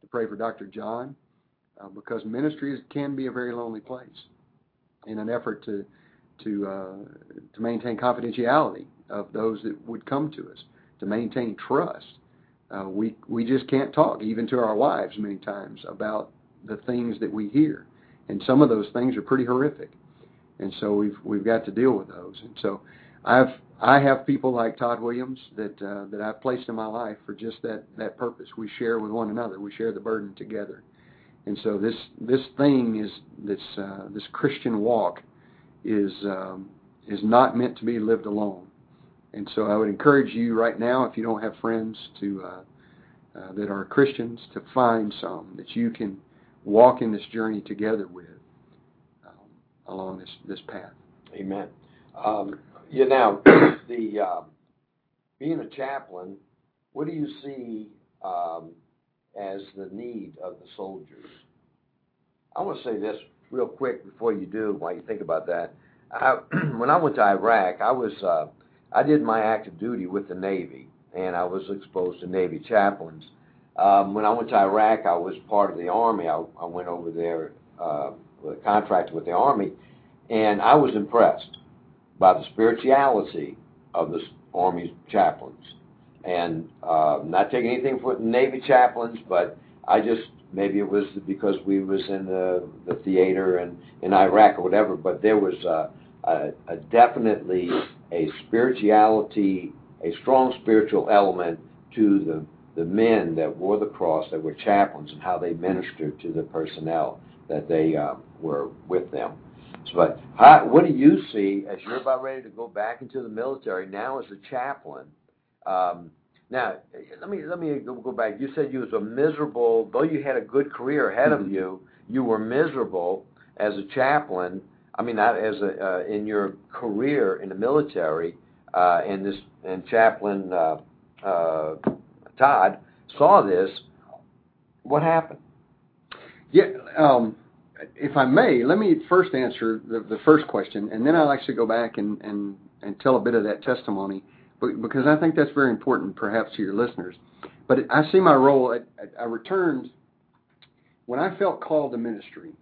to pray for Dr. John, uh, because ministry can be a very lonely place. In an effort to to uh, to maintain confidentiality of those that would come to us, to maintain trust, uh, we we just can't talk, even to our wives, many times about the things that we hear, and some of those things are pretty horrific, and so we've we've got to deal with those, and so I've I have people like Todd Williams that uh, that I've placed in my life for just that that purpose. We share with one another. We share the burden together. And so this this thing is this uh, this Christian walk is um, is not meant to be lived alone. And so I would encourage you right now, if you don't have friends to uh, uh, that are Christians, to find some that you can walk in this journey together with um, along this this path. Amen. Um, you know, the uh, being a chaplain, what do you see um, as the need of the soldiers? I want to say this real quick before you do, while you think about that. I, when I went to Iraq, I was uh, I did my active duty with the Navy, and I was exposed to Navy chaplains. Um, when I went to Iraq, I was part of the Army. I, I went over there uh, with a contract with the Army, and I was impressed by the spirituality of the Army chaplains. And uh, not taking anything from Navy chaplains, but I just maybe it was because we was in the, the theater and in Iraq or whatever. But there was a, a, a definitely a spirituality, a strong spiritual element to the the men that wore the cross, that were chaplains, and how they ministered to the personnel that they uh, were with them. But how, what do you see as you're about ready to go back into the military now as a chaplain? Um, now, let me let me go back. You said you was a miserable, though you had a good career ahead of mm-hmm. you. You were miserable as a chaplain. I mean, not as a uh, in your career in the military. Uh, and this and chaplain uh, uh, Todd saw this. What happened? Yeah. Um, if I may, let me first answer the, the first question, and then I'll actually go back and, and, and tell a bit of that testimony, because I think that's very important, perhaps, to your listeners. But I see my role. I, I returned when I felt called to ministry,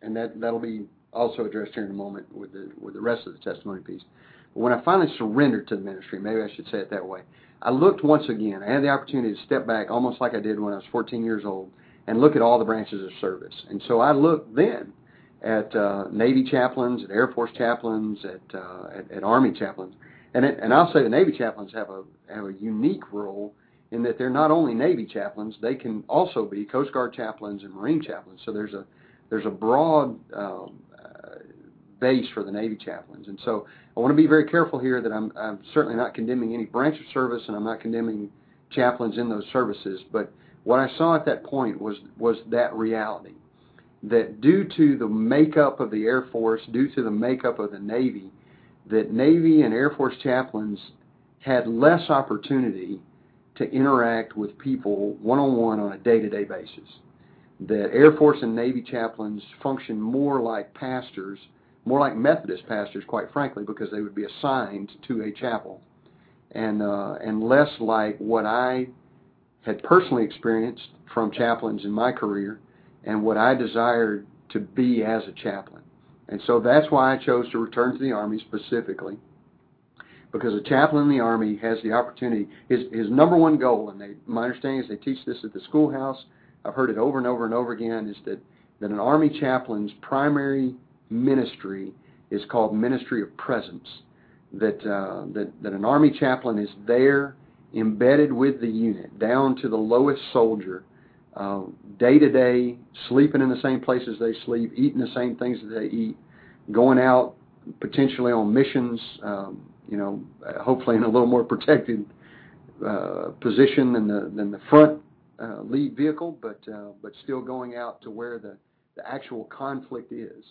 and that that'll be also addressed here in a moment with the with the rest of the testimony piece. But when I finally surrendered to the ministry, maybe I should say it that way, I looked once again. I had the opportunity to step back, almost like I did when I was 14 years old, and look at all the branches of service. And so I looked then at uh, Navy chaplains, at Air Force chaplains, at, uh, at, at Army chaplains, and it, and I'll say the Navy chaplains have a have a unique role in that they're not only Navy chaplains, they can also be Coast Guard chaplains and Marine chaplains. So there's a there's a broad um, uh, base for the Navy chaplains, and so I want to be very careful here that I'm I'm certainly not condemning any branch of service, and I'm not condemning chaplains in those services, but what I saw at that point was was that reality that due to the makeup of the Air Force, due to the makeup of the Navy, that Navy and Air Force chaplains had less opportunity to interact with people one on one on a day to day basis. That Air Force and Navy chaplains function more like pastors, more like Methodist pastors, quite frankly, because they would be assigned to a chapel, and uh, and less like what I had personally experienced from chaplains in my career and what I desired to be as a chaplain. And so that's why I chose to return to the Army specifically. Because a chaplain in the Army has the opportunity, his, his number one goal, and they, my understanding is they teach this at the schoolhouse, I've heard it over and over and over again, is that, that an Army chaplain's primary ministry is called ministry of presence. That, uh, that, that an Army chaplain is there embedded with the unit, down to the lowest soldier, uh, day to day, sleeping in the same places they sleep, eating the same things that they eat, going out potentially on missions, um, you know, hopefully in a little more protected uh, position than the than the front uh, lead vehicle, but uh, but still going out to where the, the actual conflict is,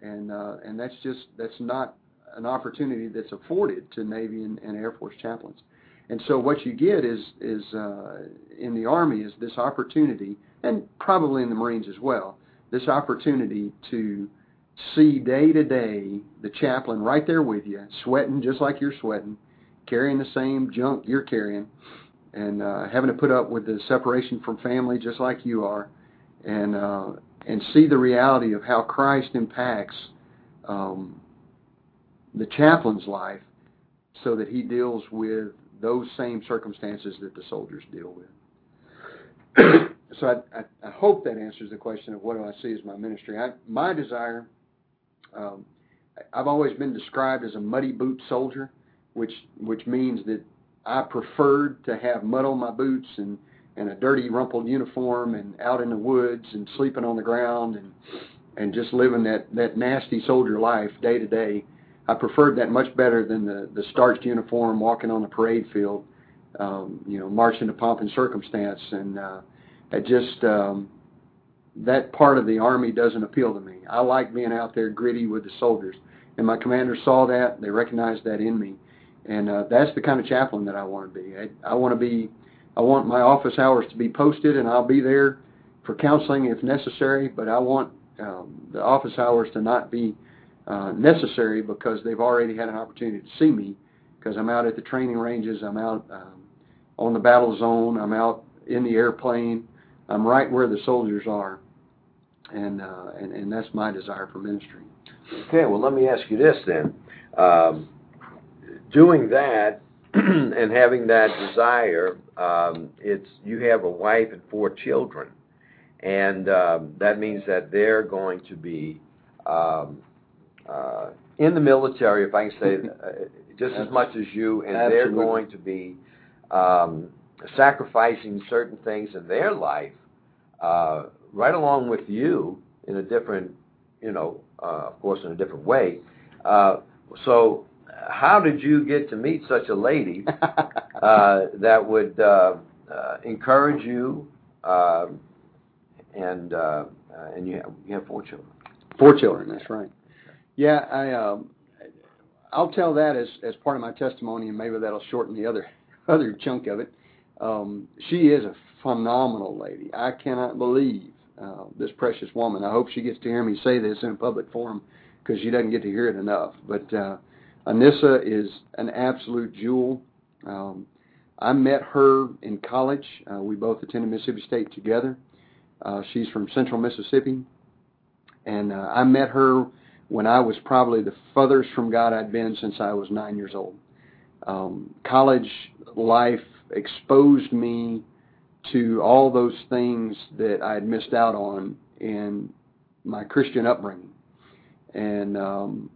and uh, and that's just that's not an opportunity that's afforded to Navy and, and Air Force chaplains. And so what you get is is uh, in the Army is this opportunity, and probably in the Marines as well, this opportunity to see day to day the chaplain right there with you, sweating just like you're sweating, carrying the same junk you're carrying, and uh, having to put up with the separation from family just like you are, and uh, and see the reality of how Christ impacts um, the chaplain's life, so that he deals with those same circumstances that the soldiers deal with. so I, I, I, hope that answers the question of what do I see as my ministry. I, my desire, um, I've always been described as a muddy boot soldier, which which means that I preferred to have mud on my boots and and a dirty rumpled uniform and out in the woods and sleeping on the ground and and just living that that nasty soldier life day to day. I preferred that much better than the the starched uniform, walking on the parade field, um, you know, marching to pomp and circumstance. And uh, it just um, that part of the army doesn't appeal to me. I like being out there gritty with the soldiers, and my commanders saw that. They recognized that in me, and uh, that's the kind of chaplain that I want to be. I, I want to be. I want my office hours to be posted, and I'll be there for counseling if necessary. But I want um, the office hours to not be uh, necessary because they've already had an opportunity to see me because I'm out at the training ranges, I'm out um, on the battle zone, I'm out in the airplane, I'm right where the soldiers are, and uh, and, and that's my desire for ministry. Okay, well let me ask you this then. Um, doing that and having that desire, um, it's you have a wife and four children and um, that means that they're going to be um, uh, in the military, if I can say, uh, just as much as you, and Absolutely. they're going to be um, sacrificing certain things in their life uh, right along with you in a different, you know, uh, of course, in a different way. Uh, so, how did you get to meet such a lady uh, that would uh, uh, encourage you? Uh, and and you have, you have four children. Four children, that's right. Yeah, I um, I'll tell that as as part of my testimony, and maybe that'll shorten the other other chunk of it. Um, she is a phenomenal lady. I cannot believe uh, this precious woman. I hope she gets to hear me say this in a public forum because she doesn't get to hear it enough. But uh, Anissa is an absolute jewel. Um, I met her in college. Uh, we both attended Mississippi State together. Uh, she's from Central Mississippi, and uh, I met her when I was probably the furthest from God I'd been since I was nine years old. Um, college life exposed me to all those things that I had missed out on in my Christian upbringing, and um,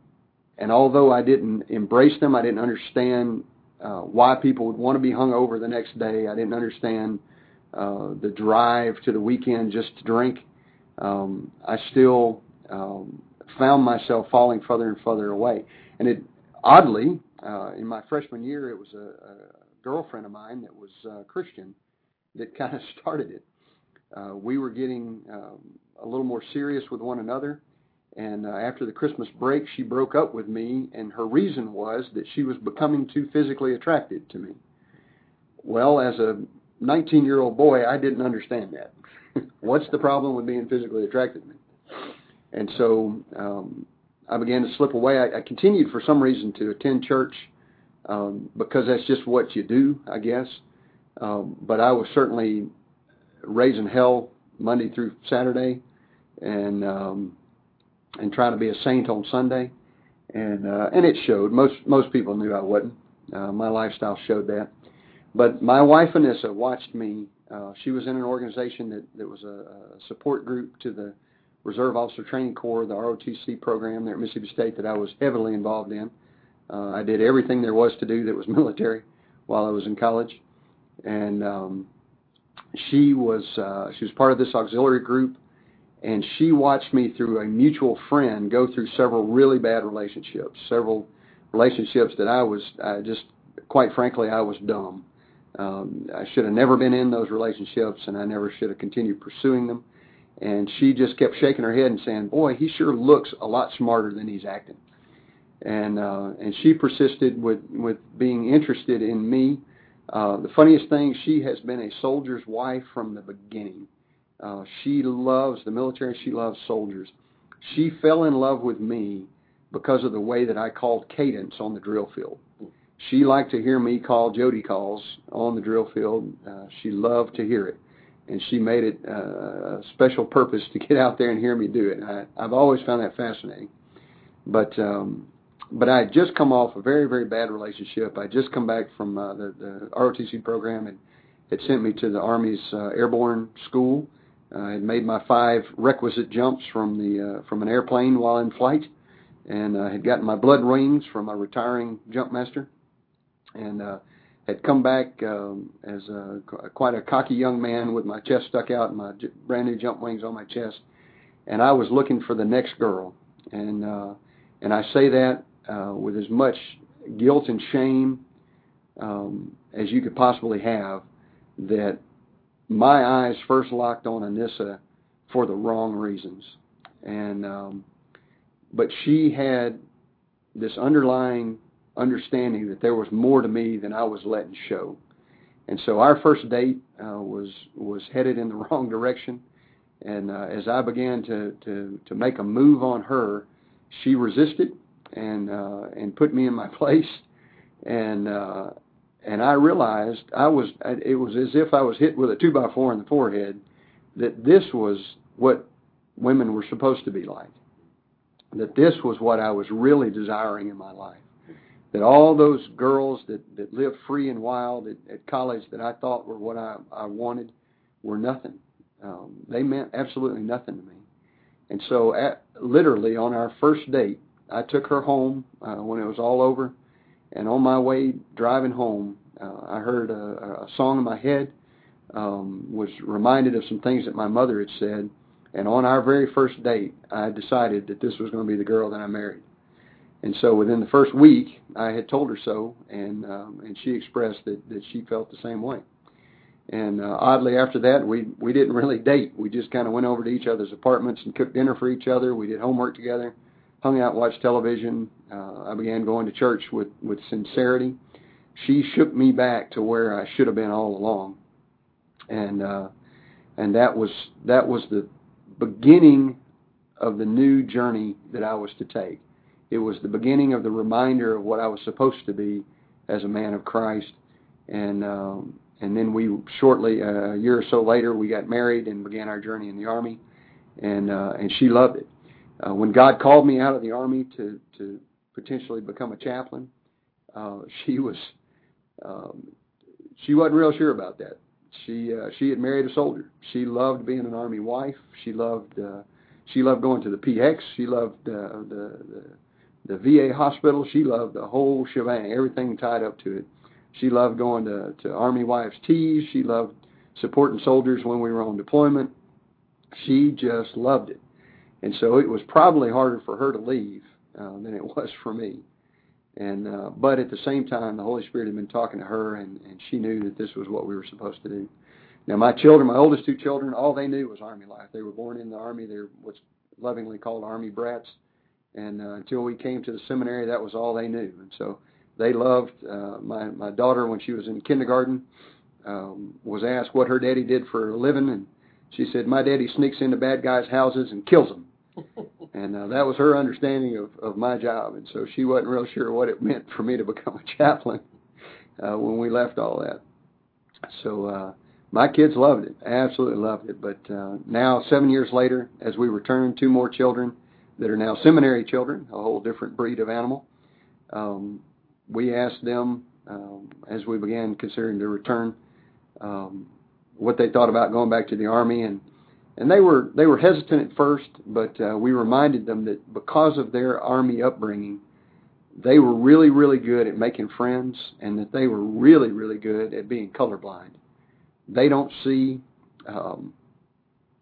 and although I didn't embrace them, I didn't understand uh, why people would want to be hung over the next day. I didn't understand uh, the drive to the weekend just to drink, um, I still um, found myself falling further and further away. And it oddly, uh, in my freshman year, it was a, a girlfriend of mine that was uh, Christian that kind of started it. Uh, we were getting um, a little more serious with one another. And uh, after the Christmas break, she broke up with me, and her reason was that she was becoming too physically attracted to me. Well, as a 19 year old boy, I didn't understand that. What's the problem with being physically attracted to me? And so um, I began to slip away. I, I continued for some reason to attend church um, because that's just what you do, I guess. Um, but I was certainly raising hell Monday through Saturday, and um, and trying to be a saint on Sunday, and uh, and it showed. Most most people knew I wasn't. Uh, my lifestyle showed that. But my wife Anissa watched me. Uh, she was in an organization that, that was a, a support group to the Reserve Officer Training Corps, the ROTC program there at Mississippi State that I was heavily involved in. Uh, I did everything there was to do that was military while I was in college, and um, she was uh, she was part of this auxiliary group, and she watched me through a mutual friend go through several really bad relationships, several relationships that I was I just quite frankly I was dumb. Um, I should have never been in those relationships, and I never should have continued pursuing them. And she just kept shaking her head and saying, "Boy, he sure looks a lot smarter than he's acting." And uh, and she persisted with with being interested in me. Uh, the funniest thing, she has been a soldier's wife from the beginning. Uh, she loves the military. She loves soldiers. She fell in love with me because of the way that I called cadence on the drill field she liked to hear me call Jody calls on the drill field. Uh, she loved to hear it, and she made it uh, a special purpose to get out there and hear me do it. I, I've always found that fascinating. But um, but I had just come off a very very bad relationship. I just come back from uh, the, the ROTC program and it sent me to the Army's uh, airborne school. I had made my five requisite jumps from the uh, from an airplane while in flight and uh, had gotten my blood wings from a retiring jump master, and uh, had come back um, as a, quite a cocky young man with my chest stuck out and my j- brand new jump wings on my chest, and I was looking for the next girl, and uh, and I say that uh, with as much guilt and shame um, as you could possibly have, that my eyes first locked on Anissa for the wrong reasons, and um, but she had this underlying understanding that there was more to me than I was letting show. And so our first date uh, was was headed in the wrong direction. And uh, as I began to, to to make a move on her, she resisted and uh, and put me in my place. And uh, and I realized I was it was as if I was hit with a two by four in the forehead. That this was what women were supposed to be like. That this was what I was really desiring in my life that all those girls that, that lived free and wild at, at college that I thought were what I, I wanted were nothing. Um, they meant absolutely nothing to me. And so, at, literally on our first date, I took her home uh, when it was all over, and on my way driving home, uh, I heard a, a song in my head. Um, was reminded of some things that my mother had said, and on our very first date, I decided that this was going to be the girl that I married. And so within the first week, I had told her so, and um, and she expressed that that she felt the same way. And uh, oddly, after that, we we didn't really date. We just kind of went over to each other's apartments and cooked dinner for each other. We did homework together, hung out, watched television. Uh, I began going to church with with sincerity. She shook me back to where I should have been all along, and uh, and that was that was the beginning of the new journey that I was to take it was the beginning of the reminder of what I was supposed to be as a man of Christ. And um, and then we shortly uh, a year or so later we got married and began our journey in the army, and uh, and she loved it. Uh, when God called me out of the army to to potentially become a chaplain, uh, she was um, she wasn't real sure about that. She uh, she had married a soldier. She loved being an army wife. She loved uh, she loved going to the PX. She loved uh, the, the the VA hospital. She loved the whole shebang, everything tied up to it. She loved going to, to Army Wives Teas. She loved supporting soldiers when we were on deployment. She just loved it. And so it was probably harder for her to leave uh, than it was for me. And uh, but at the same time, the Holy Spirit had been talking to her, and, and she knew that this was what we were supposed to do. Now, my children, my oldest two children, all they knew was Army life. They were born in the Army. They were what's lovingly called Army brats and uh, until we came to the seminary, that was all they knew. And so they loved uh, my my daughter when she was in kindergarten. Um, was asked what her daddy did for a living, and she said, "My daddy sneaks into bad guys' houses and kills them." and uh, that was her understanding of of my job. And so she wasn't real sure what it meant for me to become a chaplain uh, when we left all that. So. uh my kids loved it, absolutely loved it. But uh, now, seven years later, as we return, two more children, that are now seminary children, a whole different breed of animal. Um, we asked them um, as we began considering to return um, what they thought about going back to the army, and and they were they were hesitant at first, but uh, we reminded them that because of their army upbringing, they were really really good at making friends, and that they were really really good at being colorblind. They don't see um,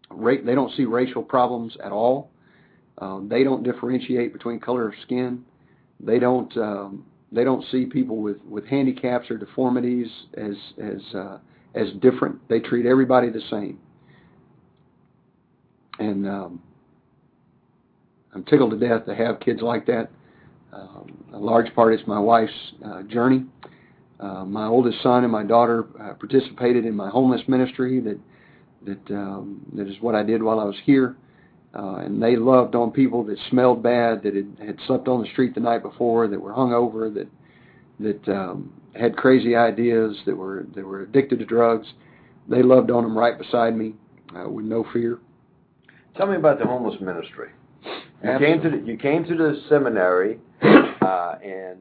ra- they don't see racial problems at all. Um, they don't differentiate between color of skin. They don't um, they don't see people with, with handicaps or deformities as as uh, as different. They treat everybody the same. And um, I'm tickled to death to have kids like that. Um, a large part is my wife's uh, journey. Uh, my oldest son and my daughter uh, participated in my homeless ministry. That that um, that is what I did while I was here uh, and they loved on people that smelled bad, that had, had slept on the street the night before, that were hungover, that that um, had crazy ideas, that were that were addicted to drugs. They loved on them right beside me, uh, with no fear. Tell me about the homeless ministry. You Absolutely. came to the, you came to the seminary, uh, and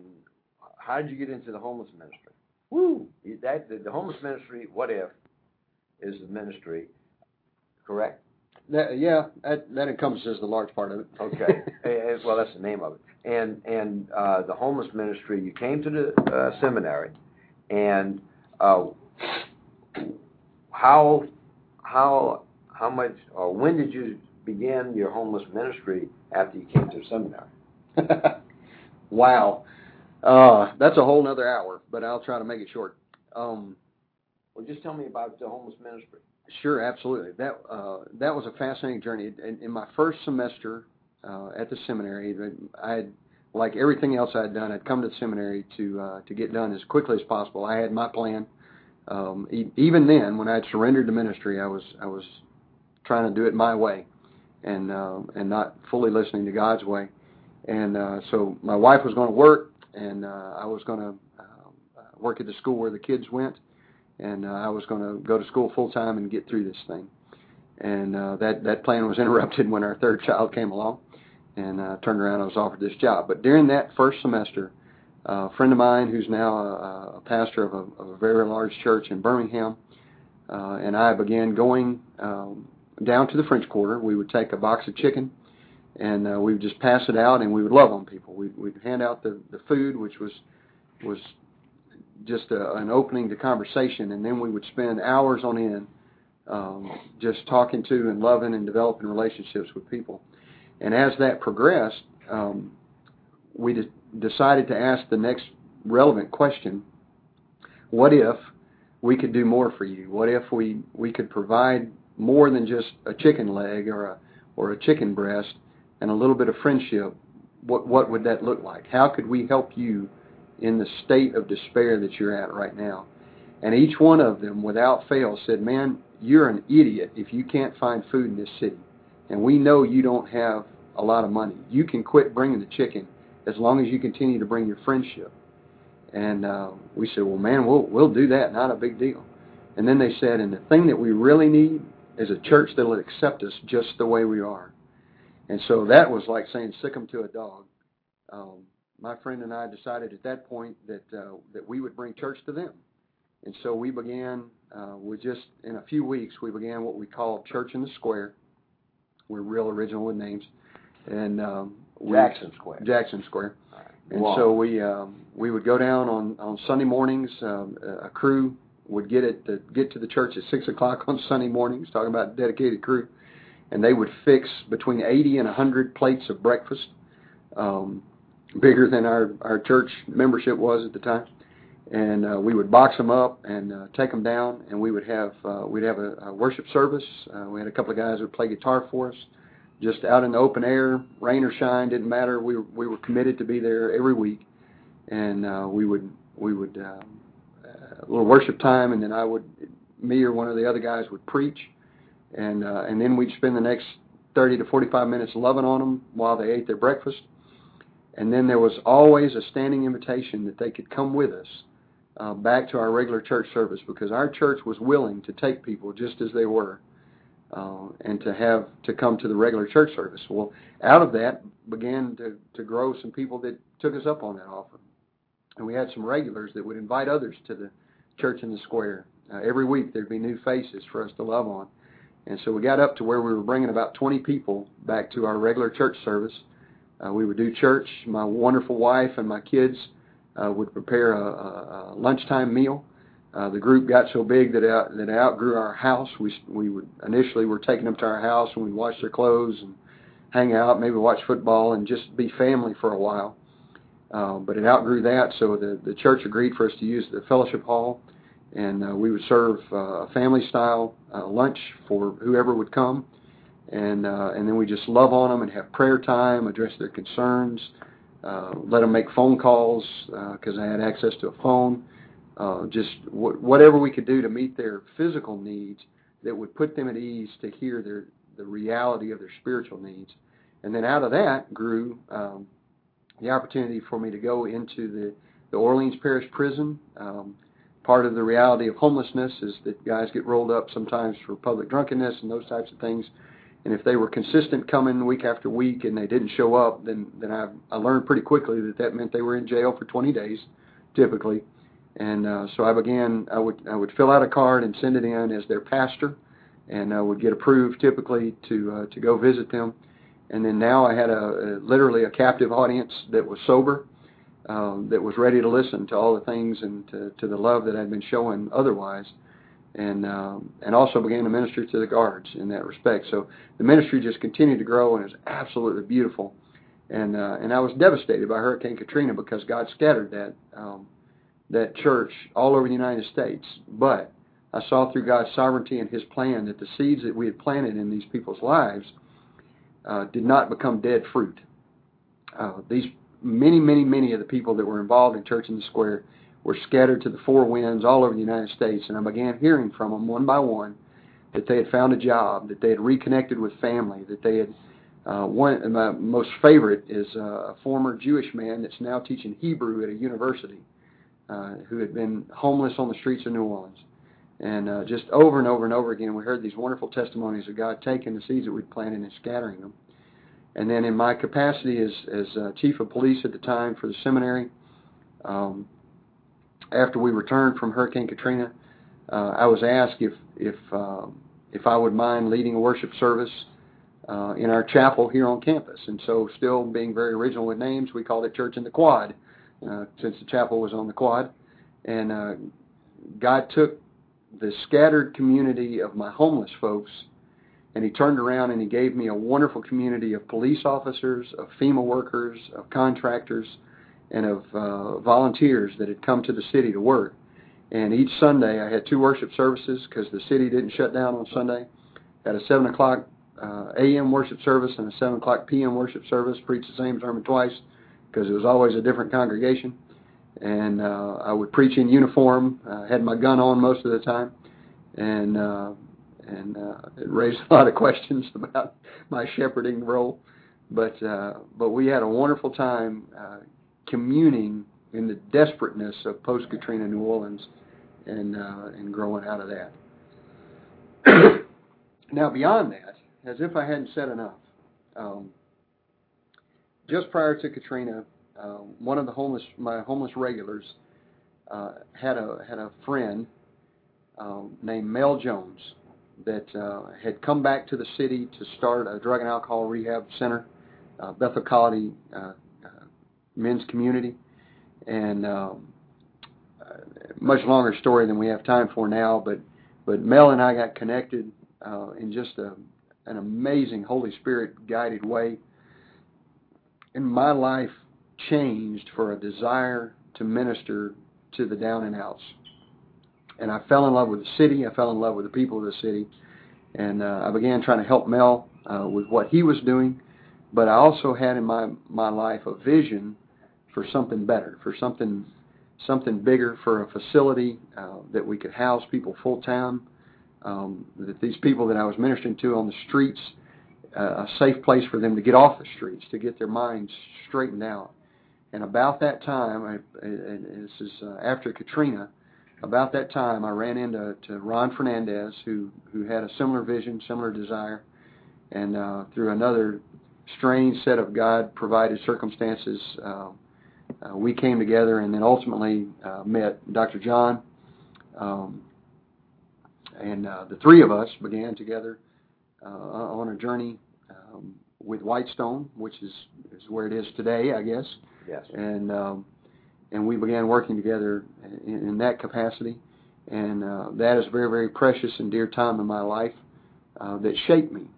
how did you get into the homeless ministry? Woo! That the, the homeless ministry. What if is the ministry correct? That, yeah, that that encompasses the large part of it. Okay. well, that's the name of it. And and uh, the homeless ministry, you came to the uh, seminary, and uh, how how how much or when did you begin your homeless ministry after you came to the seminary? wow, uh, that's a whole other hour, but I'll try to make it short. Um, well, just tell me about the homeless ministry. Sure, absolutely. That uh, that was a fascinating journey. In, in my first semester uh, at the seminary, I had, like everything else I had done, I'd come to the seminary to uh, to get done as quickly as possible. I had my plan. Um, e- even then, when I had surrendered to ministry, I was I was trying to do it my way, and uh, and not fully listening to God's way. And uh, so my wife was going to work, and uh, I was going to uh, work at the school where the kids went and uh, I was going to go to school full time and get through this thing. And uh, that that plan was interrupted when our third child came along, and uh, turned around. I was offered this job. But during that first semester, uh, a friend of mine who's now a, a pastor of a, of a very large church in Birmingham, uh, and I began going um, down to the French Quarter. We would take a box of chicken, and uh, we would just pass it out, and we would love on people. We'd, we'd hand out the the food, which was was just a, an opening to conversation, and then we would spend hours on end um, just talking to and loving and developing relationships with people. And as that progressed, um, we de- decided to ask the next relevant question: What if we could do more for you? What if we we could provide more than just a chicken leg or a or a chicken breast and a little bit of friendship? What what would that look like? How could we help you? In the state of despair that you're at right now. And each one of them, without fail, said, Man, you're an idiot if you can't find food in this city. And we know you don't have a lot of money. You can quit bringing the chicken as long as you continue to bring your friendship. And uh, we said, Well, man, we'll, we'll do that. Not a big deal. And then they said, And the thing that we really need is a church that will accept us just the way we are. And so that was like saying, Sic them to a dog. Um, my friend and I decided at that point that uh, that we would bring church to them, and so we began uh, with just in a few weeks we began what we called Church in the Square. We're real original with names, and um, we, Jackson Square. Jackson Square. And wow. so we um, we would go down on on Sunday mornings. Um, a crew would get it to get to the church at six o'clock on Sunday mornings. Talking about dedicated crew, and they would fix between eighty and a hundred plates of breakfast. Um, bigger than our our church membership was at the time, and uh, we would box them up and uh, take them down, and we would have uh, we'd have a, a worship service. Uh, we had a couple of guys who would play guitar for us, just out in the open air, rain or shine, didn't matter. We we were committed to be there every week, and uh, we would we would uh, a little worship time, and then I would me or one of the other guys would preach, and uh, and then we'd spend the next 30 to 45 minutes loving on them while they ate their breakfast and then there was always a standing invitation that they could come with us uh, back to our regular church service because our church was willing to take people just as they were uh, and to have to come to the regular church service. Well, out of that began to, to grow some people that took us up on that offer. And we had some regulars that would invite others to the church in the square. Uh, every week there'd be new faces for us to love on. And so we got up to where we were bringing about 20 people back to our regular church service uh, we would do church. My wonderful wife and my kids uh, would prepare a, a, a lunchtime meal. Uh, the group got so big that out, that outgrew our house. We we would initially were taking them to our house and we'd wash their clothes and hang out, maybe watch football and just be family for a while. Uh, but it outgrew that, so the the church agreed for us to use the fellowship hall, and uh, we would serve uh, a family style uh, lunch for whoever would come and uh, and then we just love on them and have prayer time, address their concerns, uh, let them make phone calls because uh, I had access to a phone. Uh, just w- whatever we could do to meet their physical needs that would put them at ease to hear their the reality of their spiritual needs, and then out of that grew um, the opportunity for me to go into the the Orleans Parish Prison. Um, part of the reality of homelessness is that guys get rolled up sometimes for public drunkenness and those types of things. And if they were consistent coming week after week and they didn't show up, then then I, I learned pretty quickly that that meant they were in jail for 20 days, typically. And uh, so I began. I would I would fill out a card and send it in as their pastor, and uh, would get approved typically to uh, to go visit them. And then now I had a, a literally a captive audience that was sober, um, that was ready to listen to all the things and to, to the love that I'd been showing otherwise, and um, and also began to minister to the guards in that respect. So the ministry just continued to grow and it was absolutely beautiful. And uh, and I was devastated by Hurricane Katrina because God scattered that um, that church all over the United States. But I saw through God's sovereignty and His plan that the seeds that we had planted in these people's lives uh, did not become dead fruit. Uh, these many, many, many of the people that were involved in Church in the Square were scattered to the four winds all over the United States, and I began hearing from them one by one that they had found a job, that they had reconnected with family, that they had. Uh, one my most favorite is uh, a former Jewish man that's now teaching Hebrew at a university, uh, who had been homeless on the streets of New Orleans. And uh, just over and over and over again, we heard these wonderful testimonies of God taking the seeds that we'd planted and scattering them. And then in my capacity as, as uh, chief of police at the time for the seminary, um, after we returned from Hurricane Katrina, uh, I was asked if if uh, if I would mind leading a worship service uh, in our chapel here on campus. And so, still being very original with names, we called it Church in the Quad, uh, since the chapel was on the Quad. And uh, God took the scattered community of my homeless folks and he turned around and he gave me a wonderful community of police officers, of FEMA workers, of contractors, and of uh, volunteers that had come to the city to work. And each Sunday I had two worship services because the city didn't shut down on Sunday. Had a 7 o'clock uh, a.m. worship service and a 7 o'clock p.m. worship service, preached the same sermon twice because it was always a different congregation. And uh, I would preach in uniform, uh, had my gun on most of the time, and uh, and uh, it raised a lot of questions about my shepherding role. But uh, but we had a wonderful time uh, communing in the desperateness of post Katrina New Orleans, and uh, and growing out of that. now beyond that, as if I hadn't said enough, um, just prior to Katrina, uh, one of the homeless my homeless regulars uh, had a had a friend um, named Mel Jones that uh, had come back to the city to start a drug and alcohol rehab center, uh, Bethel uh, Men's Community, and um, much longer story than we have time for now. But but Mel and I got connected uh, in just a, an amazing Holy Spirit guided way, and my life changed for a desire to minister to the down and outs and I fell in love with the city. I fell in love with the people of the city, and uh, I began trying to help Mel uh, with what he was doing. But I also had in my my life a vision for something better, for something something bigger, for a facility uh, that we could house people full time. Um, that these people that I was ministering to on the streets, uh, a safe place for them to get off the streets, to get their minds straightened out. And about that time, I, and this is uh, after Katrina, about that time, I ran into to Ron Fernandez, who who had a similar vision, similar desire, and uh, through another strange set of God provided circumstances, uh, uh, we came together and then ultimately uh, met Dr. John, um, and uh, the three of us began together uh, on a journey um, with Whitestone, which is is where it is today, I guess. Yes. And um, and we began working together in, in that capacity. And uh, that is a very, very precious and dear time in my life uh, that shaped me.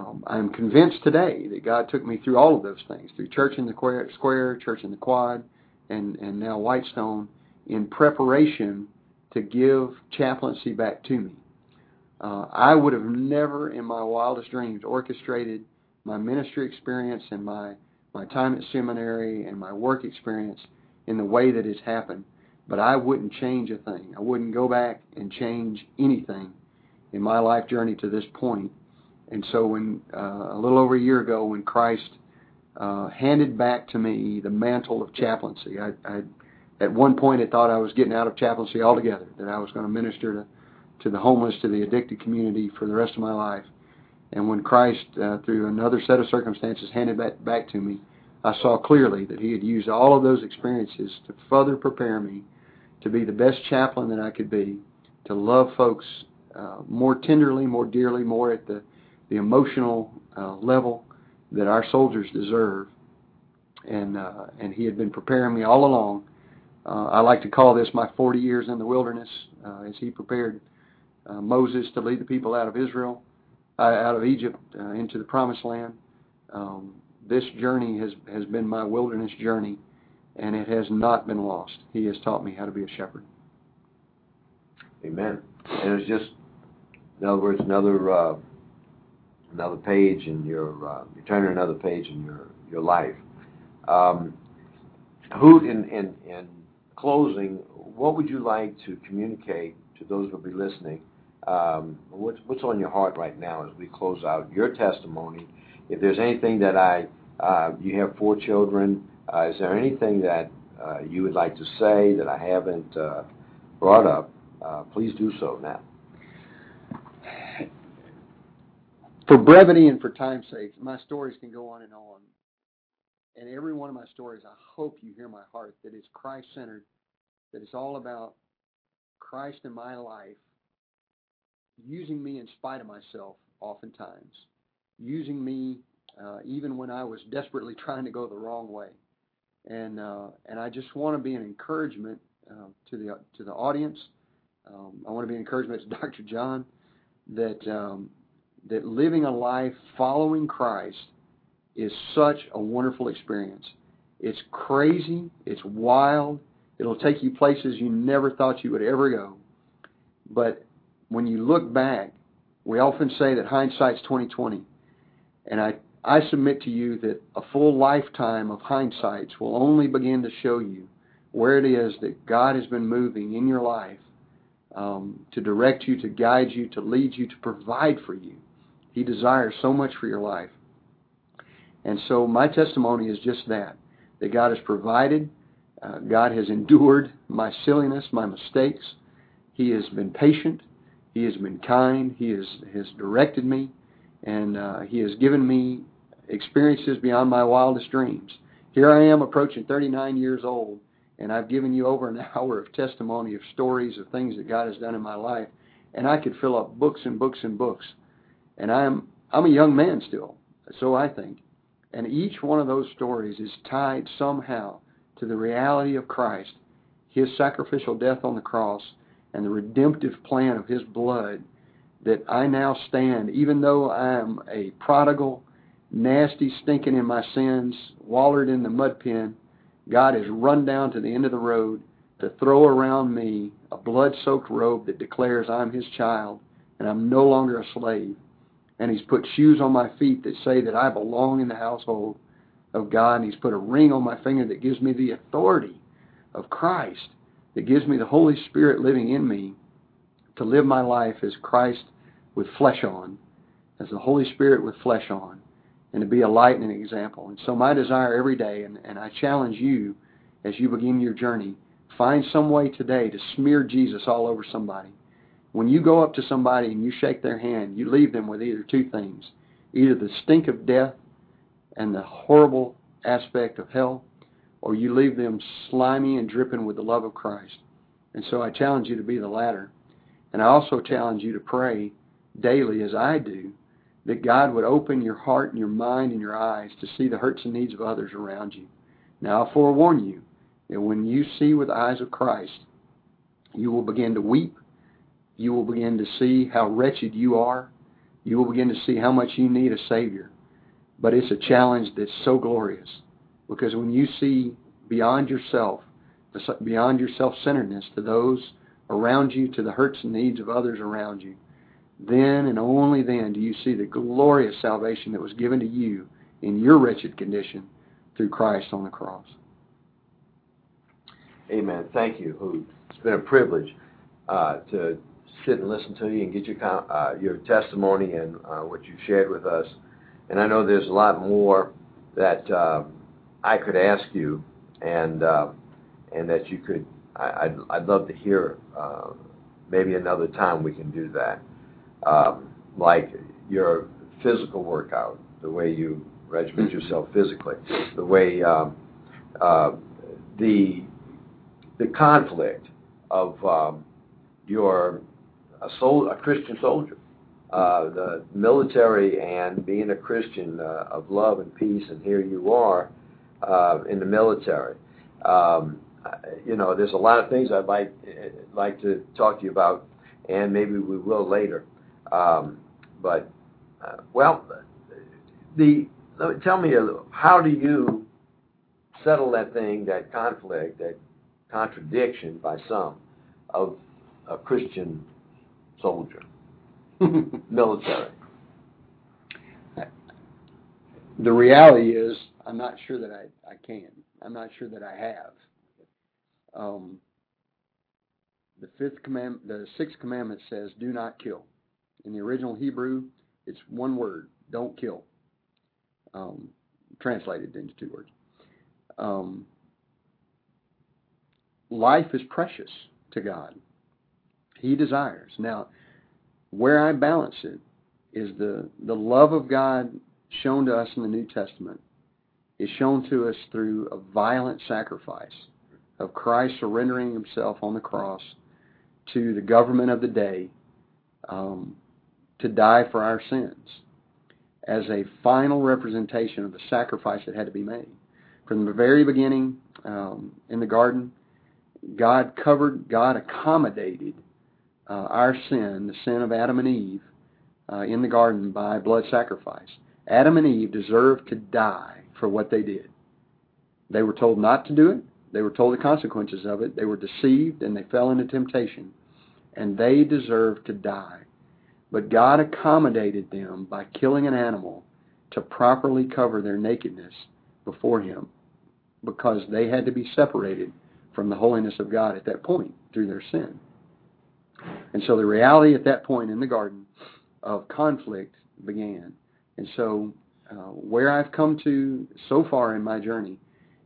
Um, I'm convinced today that God took me through all of those things, through Church in the Square, Church in the Quad, and, and now Whitestone, in preparation to give chaplaincy back to me. Uh, I would have never in my wildest dreams orchestrated my ministry experience and my, my time at seminary and my work experience in the way that it's happened. But I wouldn't change a thing. I wouldn't go back and change anything in my life journey to this point. And so, when uh, a little over a year ago, when Christ uh, handed back to me the mantle of chaplaincy, I, I at one point had thought I was getting out of chaplaincy altogether, that I was going to minister to, to the homeless, to the addicted community for the rest of my life. And when Christ, uh, through another set of circumstances, handed that back to me, I saw clearly that he had used all of those experiences to further prepare me to be the best chaplain that I could be, to love folks uh, more tenderly, more dearly, more at the, the emotional uh, level that our soldiers deserve. And, uh, and he had been preparing me all along. Uh, I like to call this my 40 years in the wilderness uh, as he prepared uh, Moses to lead the people out of Israel, uh, out of Egypt uh, into the promised land. Um, this journey has, has been my wilderness journey, and it has not been lost. He has taught me how to be a shepherd. Amen. And it's just, in other words, another uh, another page in your uh, you turn another page in your your life. Um, in, in in closing, what would you like to communicate to those who will be listening? Um, what's what's on your heart right now as we close out your testimony? If there's anything that I uh, you have four children. Uh, is there anything that uh, you would like to say that I haven't uh, brought up? Uh, please do so now. For brevity and for time's sake, my stories can go on and on. And every one of my stories, I hope you hear my heart that it's Christ centered, that it's all about Christ in my life, using me in spite of myself, oftentimes, using me uh, even when I was desperately trying to go the wrong way. And uh, and I just want to be an encouragement uh, to the to the audience. Um, I want to be an encouragement to Dr. John that um, that living a life following Christ is such a wonderful experience. It's crazy. It's wild. It'll take you places you never thought you would ever go. But when you look back, we often say that hindsight's 2020. And I I submit to you that a full lifetime of hindsights will only begin to show you where it is that God has been moving in your life um, to direct you, to guide you, to lead you, to provide for you. He desires so much for your life. And so my testimony is just that, that God has provided, uh, God has endured my silliness, my mistakes. He has been patient. He has been kind. He has, has directed me. And uh, He has given me experiences beyond my wildest dreams. Here I am approaching 39 years old, and I've given you over an hour of testimony of stories of things that God has done in my life, and I could fill up books and books and books. And I'm I'm a young man still, so I think. And each one of those stories is tied somehow to the reality of Christ, his sacrificial death on the cross, and the redemptive plan of his blood that I now stand, even though I am a prodigal nasty, stinking in my sins, wallered in the mud pen, God has run down to the end of the road to throw around me a blood soaked robe that declares I'm his child and I'm no longer a slave. And he's put shoes on my feet that say that I belong in the household of God. And he's put a ring on my finger that gives me the authority of Christ, that gives me the Holy Spirit living in me to live my life as Christ with flesh on, as the Holy Spirit with flesh on and to be a light and an example. And so my desire every day, and, and I challenge you as you begin your journey, find some way today to smear Jesus all over somebody. When you go up to somebody and you shake their hand, you leave them with either two things either the stink of death and the horrible aspect of hell, or you leave them slimy and dripping with the love of Christ. And so I challenge you to be the latter. And I also challenge you to pray daily as I do that God would open your heart and your mind and your eyes to see the hurts and needs of others around you. Now, I forewarn you that when you see with the eyes of Christ, you will begin to weep. You will begin to see how wretched you are. You will begin to see how much you need a Savior. But it's a challenge that's so glorious because when you see beyond yourself, beyond your self centeredness to those around you, to the hurts and needs of others around you, then and only then do you see the glorious salvation that was given to you in your wretched condition through Christ on the cross. Amen. Thank you. It's been a privilege uh, to sit and listen to you and get your uh, your testimony and uh, what you shared with us. And I know there's a lot more that uh, I could ask you, and uh, and that you could. I, would I'd love to hear. Uh, maybe another time we can do that um, like your physical workout, the way you regiment mm-hmm. yourself physically, the way um, uh, the the conflict of um, your a, sol- a Christian soldier. Uh, the military and being a Christian uh, of love and peace, and here you are uh, in the military. Um, you know, there's a lot of things I'd like like to talk to you about, and maybe we will later. Um, but uh, well, the tell me how do you settle that thing, that conflict, that contradiction by some of a Christian soldier, military. The reality is, I'm not sure that I, I can. I'm not sure that I have. Um, the fifth command, the sixth commandment says, "Do not kill." In the original Hebrew, it's one word: "Don't kill." Um, translated into two words. Um, life is precious to God. He desires. Now, where I balance it is the, the love of God shown to us in the New Testament is shown to us through a violent sacrifice of Christ surrendering himself on the cross to the government of the day um, to die for our sins as a final representation of the sacrifice that had to be made. From the very beginning um, in the garden, God covered, God accommodated uh, our sin, the sin of Adam and Eve, uh, in the garden by blood sacrifice. Adam and Eve deserved to die for what they did. They were told not to do it. They were told the consequences of it. They were deceived and they fell into temptation. And they deserved to die. But God accommodated them by killing an animal to properly cover their nakedness before Him because they had to be separated from the holiness of God at that point through their sin. And so the reality at that point in the garden of conflict began. And so uh, where I've come to so far in my journey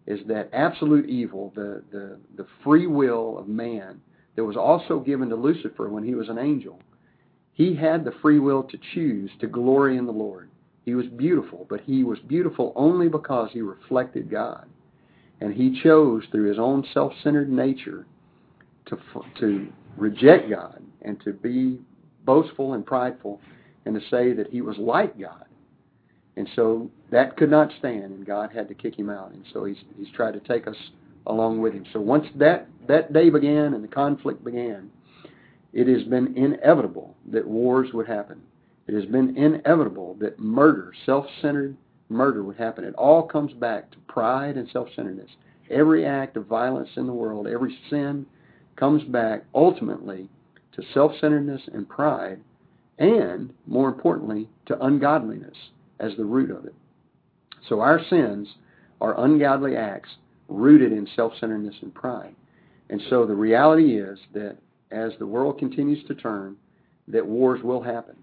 is that absolute evil, the, the, the free will of man that was also given to Lucifer when he was an angel, he had the free will to choose to glory in the Lord. He was beautiful, but he was beautiful only because he reflected God. And he chose through his own self-centered nature to, to reject God and to be boastful and prideful and to say that he was like God. And so that could not stand, and God had to kick him out. And so he's he's tried to take us along with him. So once that that day began and the conflict began, it has been inevitable that wars would happen. It has been inevitable that murder, self-centered murder, would happen. It all comes back to pride and self-centeredness. Every act of violence in the world, every sin, comes back ultimately to self-centeredness and pride, and more importantly, to ungodliness as the root of it. So our sins are ungodly acts rooted in self-centeredness and pride. And so the reality is that as the world continues to turn, that wars will happen.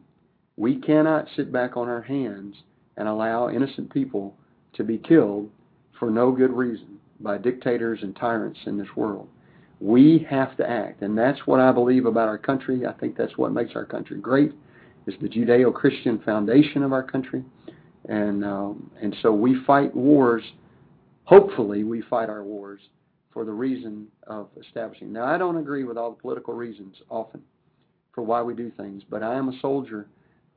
We cannot sit back on our hands and allow innocent people to be killed for no good reason by dictators and tyrants in this world. We have to act, and that's what I believe about our country. I think that's what makes our country great, is the Judeo-Christian foundation of our country, and um, and so we fight wars. Hopefully, we fight our wars for the reason of establishing. Now, I don't agree with all the political reasons often for why we do things, but I am a soldier,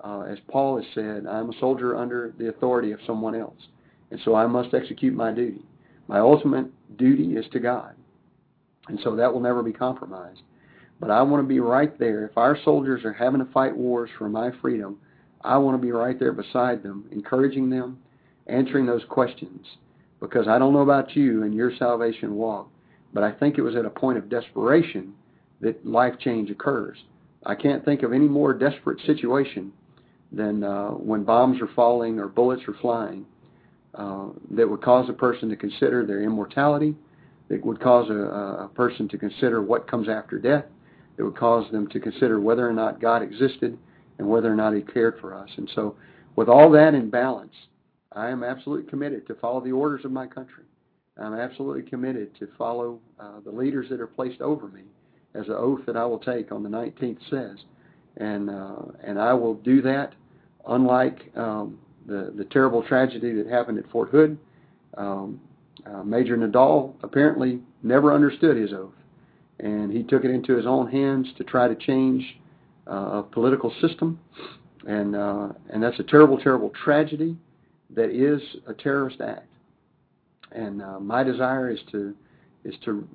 uh, as Paul has said, I am a soldier under the authority of someone else, and so I must execute my duty. My ultimate duty is to God. And so that will never be compromised. But I want to be right there. If our soldiers are having to fight wars for my freedom, I want to be right there beside them, encouraging them, answering those questions. Because I don't know about you and your salvation walk, but I think it was at a point of desperation that life change occurs. I can't think of any more desperate situation than uh, when bombs are falling or bullets are flying uh, that would cause a person to consider their immortality it would cause a, a person to consider what comes after death. It would cause them to consider whether or not God existed and whether or not He cared for us. And so, with all that in balance, I am absolutely committed to follow the orders of my country. I'm absolutely committed to follow uh, the leaders that are placed over me, as an oath that I will take on the 19th says, and uh, and I will do that. Unlike um, the the terrible tragedy that happened at Fort Hood, um, uh, Major Nidal apparently never understood his oath, and he took it into his own hands to try to change uh, a political system, and uh, and that's a terrible, terrible tragedy that is a terrorist act. And uh, my desire is to is to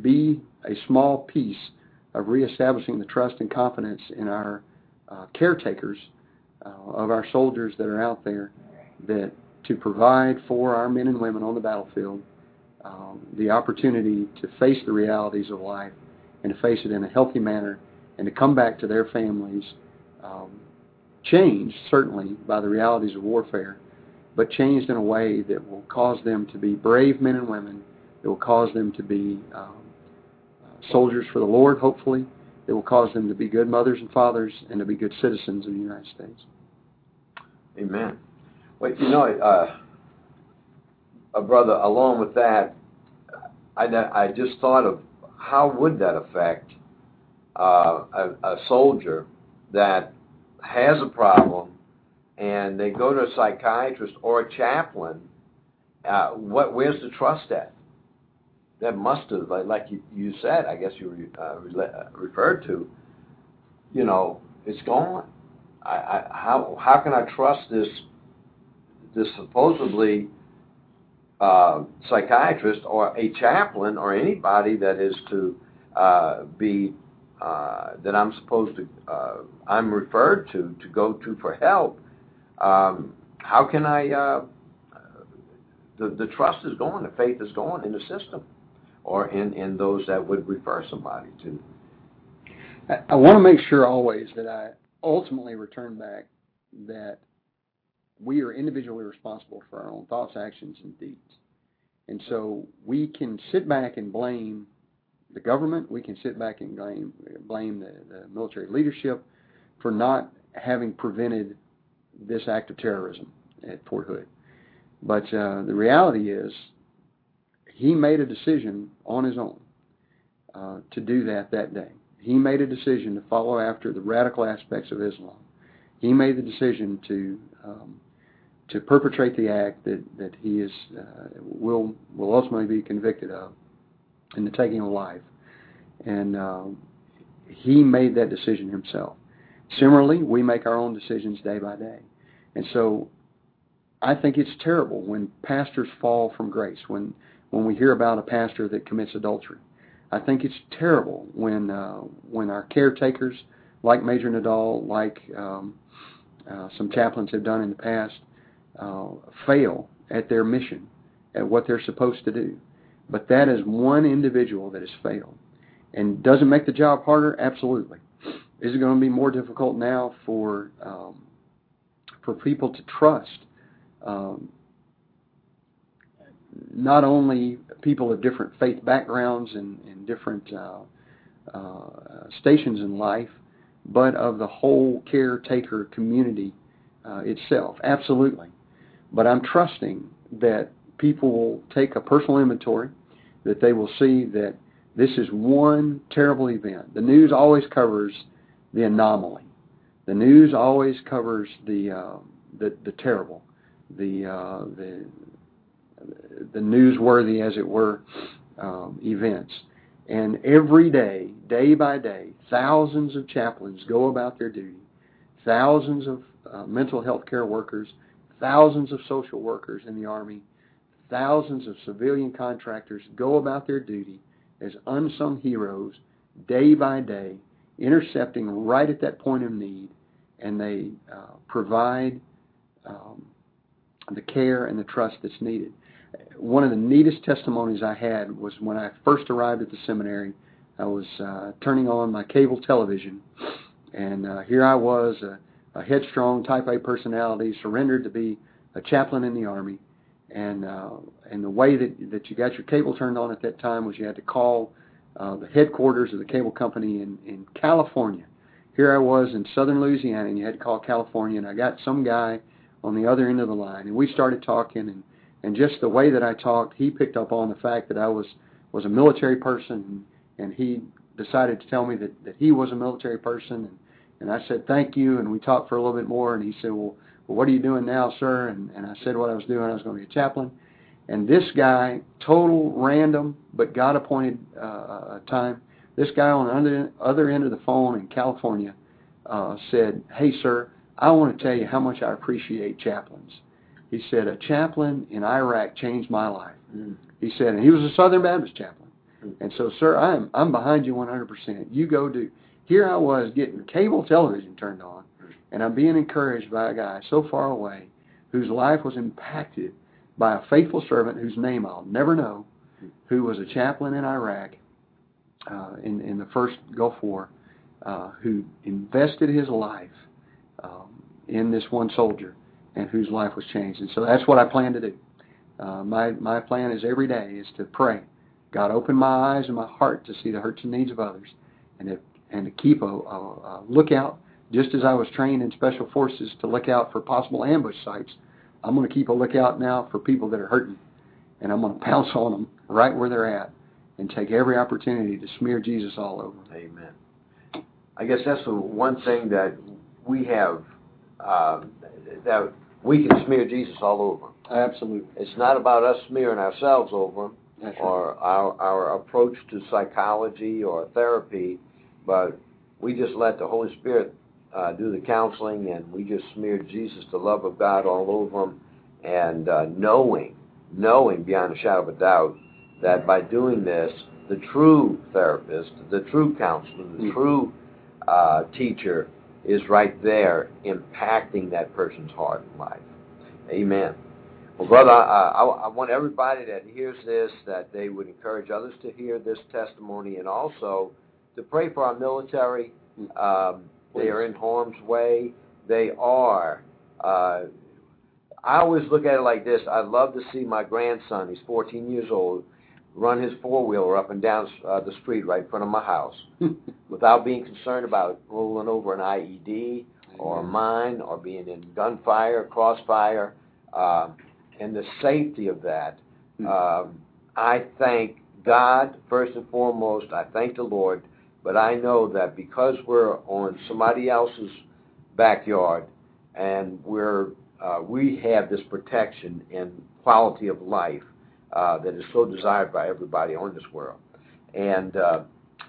be a small piece of reestablishing the trust and confidence in our uh, caretakers uh, of our soldiers that are out there that to provide for our men and women on the battlefield um, the opportunity to face the realities of life and to face it in a healthy manner and to come back to their families um, changed certainly by the realities of warfare but changed in a way that will cause them to be brave men and women that will cause them to be um, soldiers for the Lord, hopefully. It will cause them to be good mothers and fathers and to be good citizens of the United States. Amen. Well, you know, uh, brother, along with that, I, I just thought of how would that affect uh, a, a soldier that has a problem and they go to a psychiatrist or a chaplain. Uh, what where's the trust at? that must have, like, like you, you said, I guess you uh, re- uh, referred to, you know, it's gone. I, I, how how can I trust this this supposedly uh, psychiatrist or a chaplain or anybody that is to uh, be uh, that I'm supposed to uh, I'm referred to to go to for help? Um, how can I? Uh, the the trust is gone, the faith is gone in the system or in, in those that would refer somebody to. I, I want to make sure always that I ultimately return back that we are individually responsible for our own thoughts, actions, and deeds. And so we can sit back and blame the government, we can sit back and blame, blame the, the military leadership for not having prevented this act of terrorism at Fort Hood. But uh, the reality is he made a decision on his own uh, to do that that day. He made a decision to follow after the radical aspects of Islam. He made the decision to um, to perpetrate the act that that he is uh, will will ultimately be convicted of in the taking of life, and uh, he made that decision himself. Similarly, we make our own decisions day by day, and so I think it's terrible when pastors fall from grace when when we hear about a pastor that commits adultery. I think it's terrible when uh, when our caretakers, like Major Nidal, like um, uh, some chaplains have done in the past, uh, fail at their mission, at what they're supposed to do. But that is one individual that has failed. And doesn't make the job harder? Absolutely. Is it going to be more difficult now for um, for people to trust um, not only people of different faith backgrounds and, and different uh, uh, stations in life, but of the whole caretaker community uh, itself. Absolutely. But I'm trusting that people will take a personal inventory, that they will see that this is one terrible event. The news always covers the anomaly. The news always covers the uh, the, the terrible, the uh, the the newsworthy, as it were, um, events. And every day, day by day, thousands of chaplains go about their duty, thousands of uh, mental health care workers, thousands of social workers in the Army, thousands of civilian contractors go about their duty as unsung heroes day by day, intercepting right at that point of need, and they uh, provide um, the care and the trust that's needed one of the neatest testimonies I had was when I first arrived at the seminary. I was uh, turning on my cable television, and uh, here I was, a, a headstrong Type A personality, surrendered to be a chaplain in the Army. And uh, and the way that that you got your cable turned on at that time was you had to call uh, the headquarters of the cable company in in California. Here I was in southern Louisiana, and you had to call California, and I got some guy on the other end of the line, and we started talking and and just the way that I talked, he picked up on the fact that I was was a military person, and he decided to tell me that that he was a military person, and and I said thank you, and we talked for a little bit more, and he said, well, well what are you doing now, sir? And and I said what I was doing. I was going to be a chaplain, and this guy, total random but God appointed uh, uh, time. This guy on the other, other end of the phone in California uh, said, "Hey, sir, I want to tell you how much I appreciate chaplains." He said, "A chaplain in Iraq changed my life." Mm. He said, and he was a Southern Baptist chaplain. Mm. And so, sir, I'm I'm behind you 100%. You go do. Here I was getting cable television turned on, and I'm being encouraged by a guy so far away whose life was impacted by a faithful servant whose name I'll never know, who was a chaplain in Iraq uh, in, in the first Gulf War, uh, who invested his life um, in this one soldier and whose life was changed. And so that's what I plan to do. Uh, my, my plan is every day is to pray. God, open my eyes and my heart to see the hurts and needs of others and to, and to keep a, a, a lookout, just as I was trained in special forces to look out for possible ambush sites. I'm going to keep a lookout now for people that are hurting, and I'm going to pounce on them right where they're at and take every opportunity to smear Jesus all over. Amen. I guess that's the one thing that we have uh, that we can smear Jesus all over. Absolutely. It's not about us smearing ourselves over That's or our our approach to psychology or therapy, but we just let the Holy Spirit uh, do the counseling, and we just smear Jesus, the love of God, all over them, and uh, knowing, knowing beyond a shadow of a doubt that by doing this, the true therapist, the true counselor, the mm. true uh, teacher is right there impacting that person's heart and life. Amen. Well, brother, I, I, I want everybody that hears this that they would encourage others to hear this testimony and also to pray for our military. Um, they are in harm's way. They are. Uh, I always look at it like this. I'd love to see my grandson, he's 14 years old, run his four wheeler up and down uh, the street right in front of my house without being concerned about rolling over an IED or a mine or being in gunfire, crossfire, uh, and the safety of that. Hmm. Um, I thank God first and foremost. I thank the Lord, but I know that because we're on somebody else's backyard and we're uh, we have this protection and quality of life uh, that is so desired by everybody on this world. And, uh,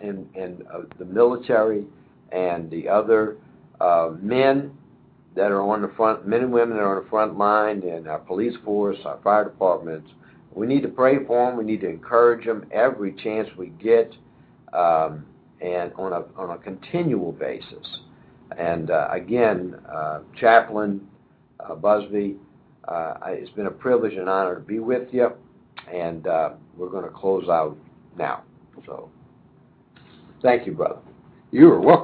and, and uh, the military and the other uh, men that are on the front, men and women that are on the front line, and our police force, our fire departments, we need to pray for them. We need to encourage them every chance we get, um, and on a on a continual basis. And uh, again, uh, Chaplain uh, Busby, uh, it's been a privilege and honor to be with you and uh, we're going to close out now. So, thank you, brother. You are welcome.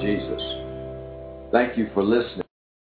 Jesus. Thank you for listening.